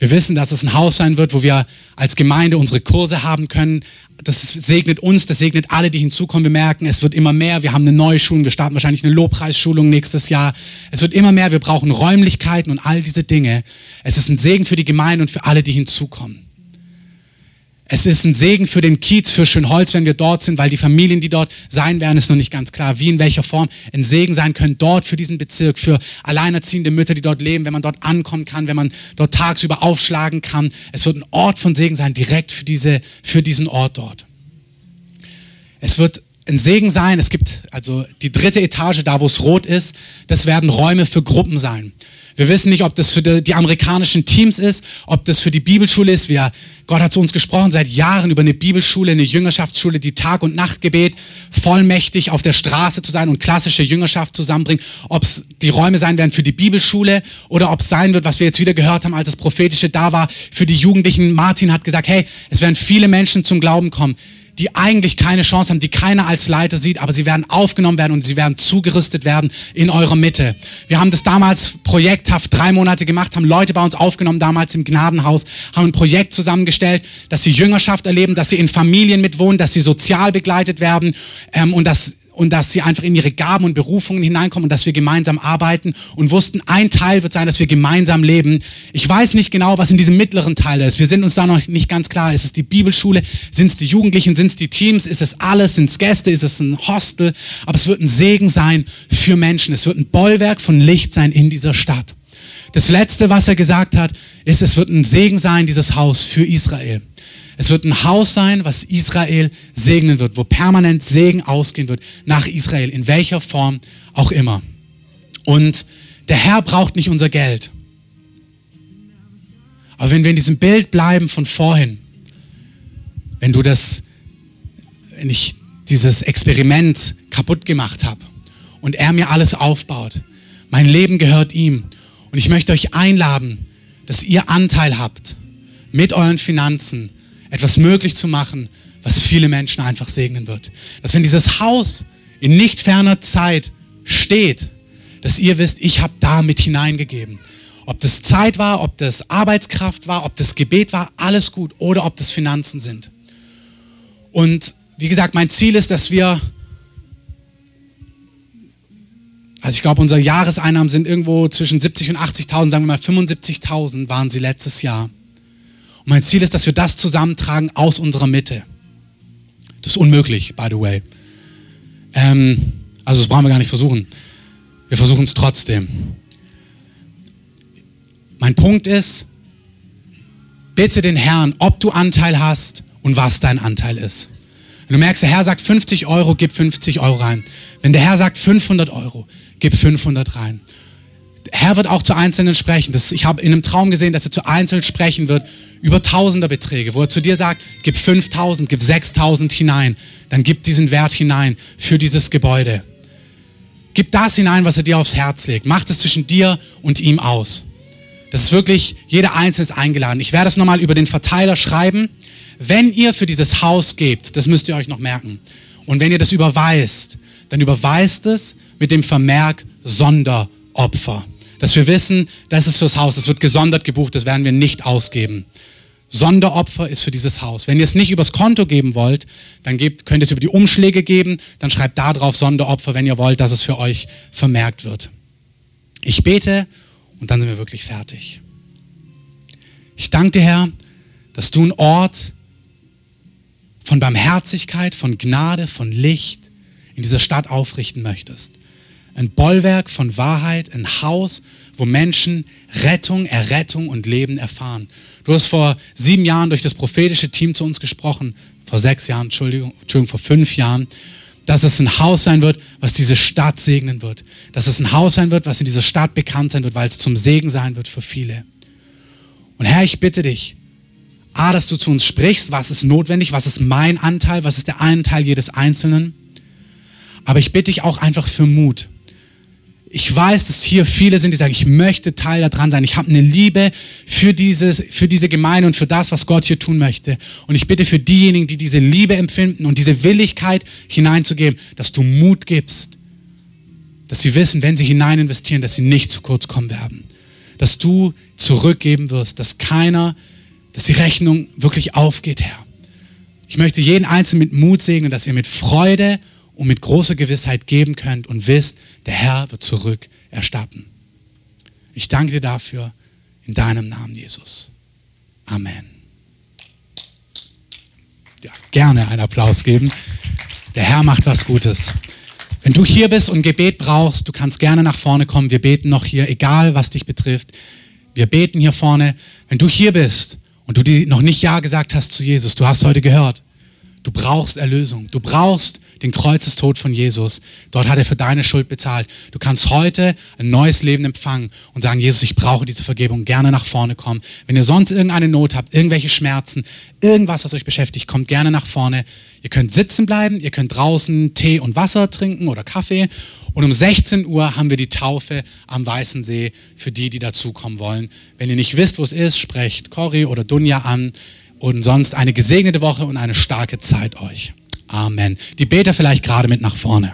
Wir wissen, dass es ein Haus sein wird, wo wir als Gemeinde unsere Kurse haben können. Das segnet uns, das segnet alle, die hinzukommen. Wir merken, es wird immer mehr. Wir haben eine neue Schulung. Wir starten wahrscheinlich eine Lobpreisschulung nächstes Jahr. Es wird immer mehr. Wir brauchen Räumlichkeiten und all diese Dinge. Es ist ein Segen für die Gemeinde und für alle, die hinzukommen. Es ist ein Segen für den Kiez, für Schönholz, wenn wir dort sind, weil die Familien, die dort sein werden, ist noch nicht ganz klar, wie in welcher Form ein Segen sein können dort für diesen Bezirk, für alleinerziehende Mütter, die dort leben, wenn man dort ankommen kann, wenn man dort tagsüber aufschlagen kann. Es wird ein Ort von Segen sein, direkt für, diese, für diesen Ort dort. Es wird ein Segen sein. Es gibt also die dritte Etage, da wo es rot ist, das werden Räume für Gruppen sein. Wir wissen nicht, ob das für die, amerikanischen Teams ist, ob das für die Bibelschule ist. Wir, Gott hat zu uns gesprochen seit Jahren über eine Bibelschule, eine Jüngerschaftsschule, die Tag- und Nachtgebet vollmächtig auf der Straße zu sein und klassische Jüngerschaft zusammenbringen. Ob es die Räume sein werden für die Bibelschule oder ob es sein wird, was wir jetzt wieder gehört haben, als das Prophetische da war, für die Jugendlichen. Martin hat gesagt, hey, es werden viele Menschen zum Glauben kommen die eigentlich keine Chance haben, die keiner als Leiter sieht, aber sie werden aufgenommen werden und sie werden zugerüstet werden in eurer Mitte. Wir haben das damals projekthaft drei Monate gemacht, haben Leute bei uns aufgenommen, damals im Gnadenhaus, haben ein Projekt zusammengestellt, dass sie Jüngerschaft erleben, dass sie in Familien mitwohnen, dass sie sozial begleitet werden ähm, und dass und dass sie einfach in ihre Gaben und Berufungen hineinkommen und dass wir gemeinsam arbeiten und wussten, ein Teil wird sein, dass wir gemeinsam leben. Ich weiß nicht genau, was in diesem mittleren Teil ist. Wir sind uns da noch nicht ganz klar. Ist es die Bibelschule? Sind es die Jugendlichen? Sind es die Teams? Ist es alles? Sind es Gäste? Ist es ein Hostel? Aber es wird ein Segen sein für Menschen. Es wird ein Bollwerk von Licht sein in dieser Stadt. Das Letzte, was er gesagt hat, ist, es wird ein Segen sein, dieses Haus für Israel. Es wird ein Haus sein, was Israel segnen wird, wo permanent Segen ausgehen wird nach Israel, in welcher Form auch immer. Und der Herr braucht nicht unser Geld. Aber wenn wir in diesem Bild bleiben von vorhin, wenn du das, wenn ich dieses Experiment kaputt gemacht habe und er mir alles aufbaut, mein Leben gehört ihm und ich möchte euch einladen, dass ihr Anteil habt mit euren Finanzen, etwas möglich zu machen, was viele Menschen einfach segnen wird. Dass wenn dieses Haus in nicht ferner Zeit steht, dass ihr wisst, ich habe da mit hineingegeben. Ob das Zeit war, ob das Arbeitskraft war, ob das Gebet war, alles gut. Oder ob das Finanzen sind. Und wie gesagt, mein Ziel ist, dass wir, also ich glaube, unsere Jahreseinnahmen sind irgendwo zwischen 70 und 80.000, sagen wir mal 75.000 waren sie letztes Jahr. Mein Ziel ist, dass wir das zusammentragen aus unserer Mitte. Das ist unmöglich, by the way. Ähm, also das brauchen wir gar nicht versuchen. Wir versuchen es trotzdem. Mein Punkt ist, bitte den Herrn, ob du Anteil hast und was dein Anteil ist. Wenn du merkst, der Herr sagt 50 Euro, gib 50 Euro rein. Wenn der Herr sagt 500 Euro, gib 500 rein. Herr wird auch zu Einzelnen sprechen. Das, ich habe in einem Traum gesehen, dass er zu Einzelnen sprechen wird über Tausenderbeträge, wo er zu dir sagt, gib 5000, gib 6000 hinein, dann gib diesen Wert hinein für dieses Gebäude. Gib das hinein, was er dir aufs Herz legt. Mach das zwischen dir und ihm aus. Das ist wirklich, jeder Einzelne ist eingeladen. Ich werde es nochmal über den Verteiler schreiben. Wenn ihr für dieses Haus gebt, das müsst ihr euch noch merken. Und wenn ihr das überweist, dann überweist es mit dem Vermerk Sonderopfer dass wir wissen, das ist fürs Haus, es wird gesondert gebucht, das werden wir nicht ausgeben. Sonderopfer ist für dieses Haus. Wenn ihr es nicht übers Konto geben wollt, dann gebt, könnt ihr es über die Umschläge geben, dann schreibt da drauf Sonderopfer, wenn ihr wollt, dass es für euch vermerkt wird. Ich bete und dann sind wir wirklich fertig. Ich danke dir, Herr, dass du einen Ort von Barmherzigkeit, von Gnade, von Licht in dieser Stadt aufrichten möchtest ein Bollwerk von Wahrheit, ein Haus, wo Menschen Rettung, Errettung und Leben erfahren. Du hast vor sieben Jahren durch das prophetische Team zu uns gesprochen, vor sechs Jahren, Entschuldigung, Entschuldigung, vor fünf Jahren, dass es ein Haus sein wird, was diese Stadt segnen wird. Dass es ein Haus sein wird, was in dieser Stadt bekannt sein wird, weil es zum Segen sein wird für viele. Und Herr, ich bitte dich, A, dass du zu uns sprichst, was ist notwendig, was ist mein Anteil, was ist der Anteil jedes Einzelnen. Aber ich bitte dich auch einfach für Mut ich weiß, dass hier viele sind, die sagen, ich möchte Teil daran sein. Ich habe eine Liebe für, dieses, für diese Gemeinde und für das, was Gott hier tun möchte. Und ich bitte für diejenigen, die diese Liebe empfinden und diese Willigkeit hineinzugeben, dass du Mut gibst. Dass sie wissen, wenn sie hinein investieren, dass sie nicht zu kurz kommen werden. Dass du zurückgeben wirst, dass keiner, dass die Rechnung wirklich aufgeht, Herr. Ich möchte jeden Einzelnen mit Mut segnen, dass ihr mit Freude und mit großer Gewissheit geben könnt und wisst, der Herr wird zurück erstatten. Ich danke dir dafür in deinem Namen, Jesus. Amen. Ja, gerne einen Applaus geben. Der Herr macht was Gutes. Wenn du hier bist und Gebet brauchst, du kannst gerne nach vorne kommen. Wir beten noch hier, egal was dich betrifft. Wir beten hier vorne. Wenn du hier bist und du noch nicht Ja gesagt hast zu Jesus, du hast heute gehört, du brauchst Erlösung. Du brauchst den Kreuzestod von Jesus. Dort hat er für deine Schuld bezahlt. Du kannst heute ein neues Leben empfangen und sagen, Jesus, ich brauche diese Vergebung. Gerne nach vorne kommen. Wenn ihr sonst irgendeine Not habt, irgendwelche Schmerzen, irgendwas, was euch beschäftigt, kommt gerne nach vorne. Ihr könnt sitzen bleiben, ihr könnt draußen Tee und Wasser trinken oder Kaffee. Und um 16 Uhr haben wir die Taufe am Weißen See für die, die dazukommen wollen. Wenn ihr nicht wisst, wo es ist, sprecht Cory oder Dunja an. Und sonst eine gesegnete Woche und eine starke Zeit euch. Amen. Die Beter vielleicht gerade mit nach vorne.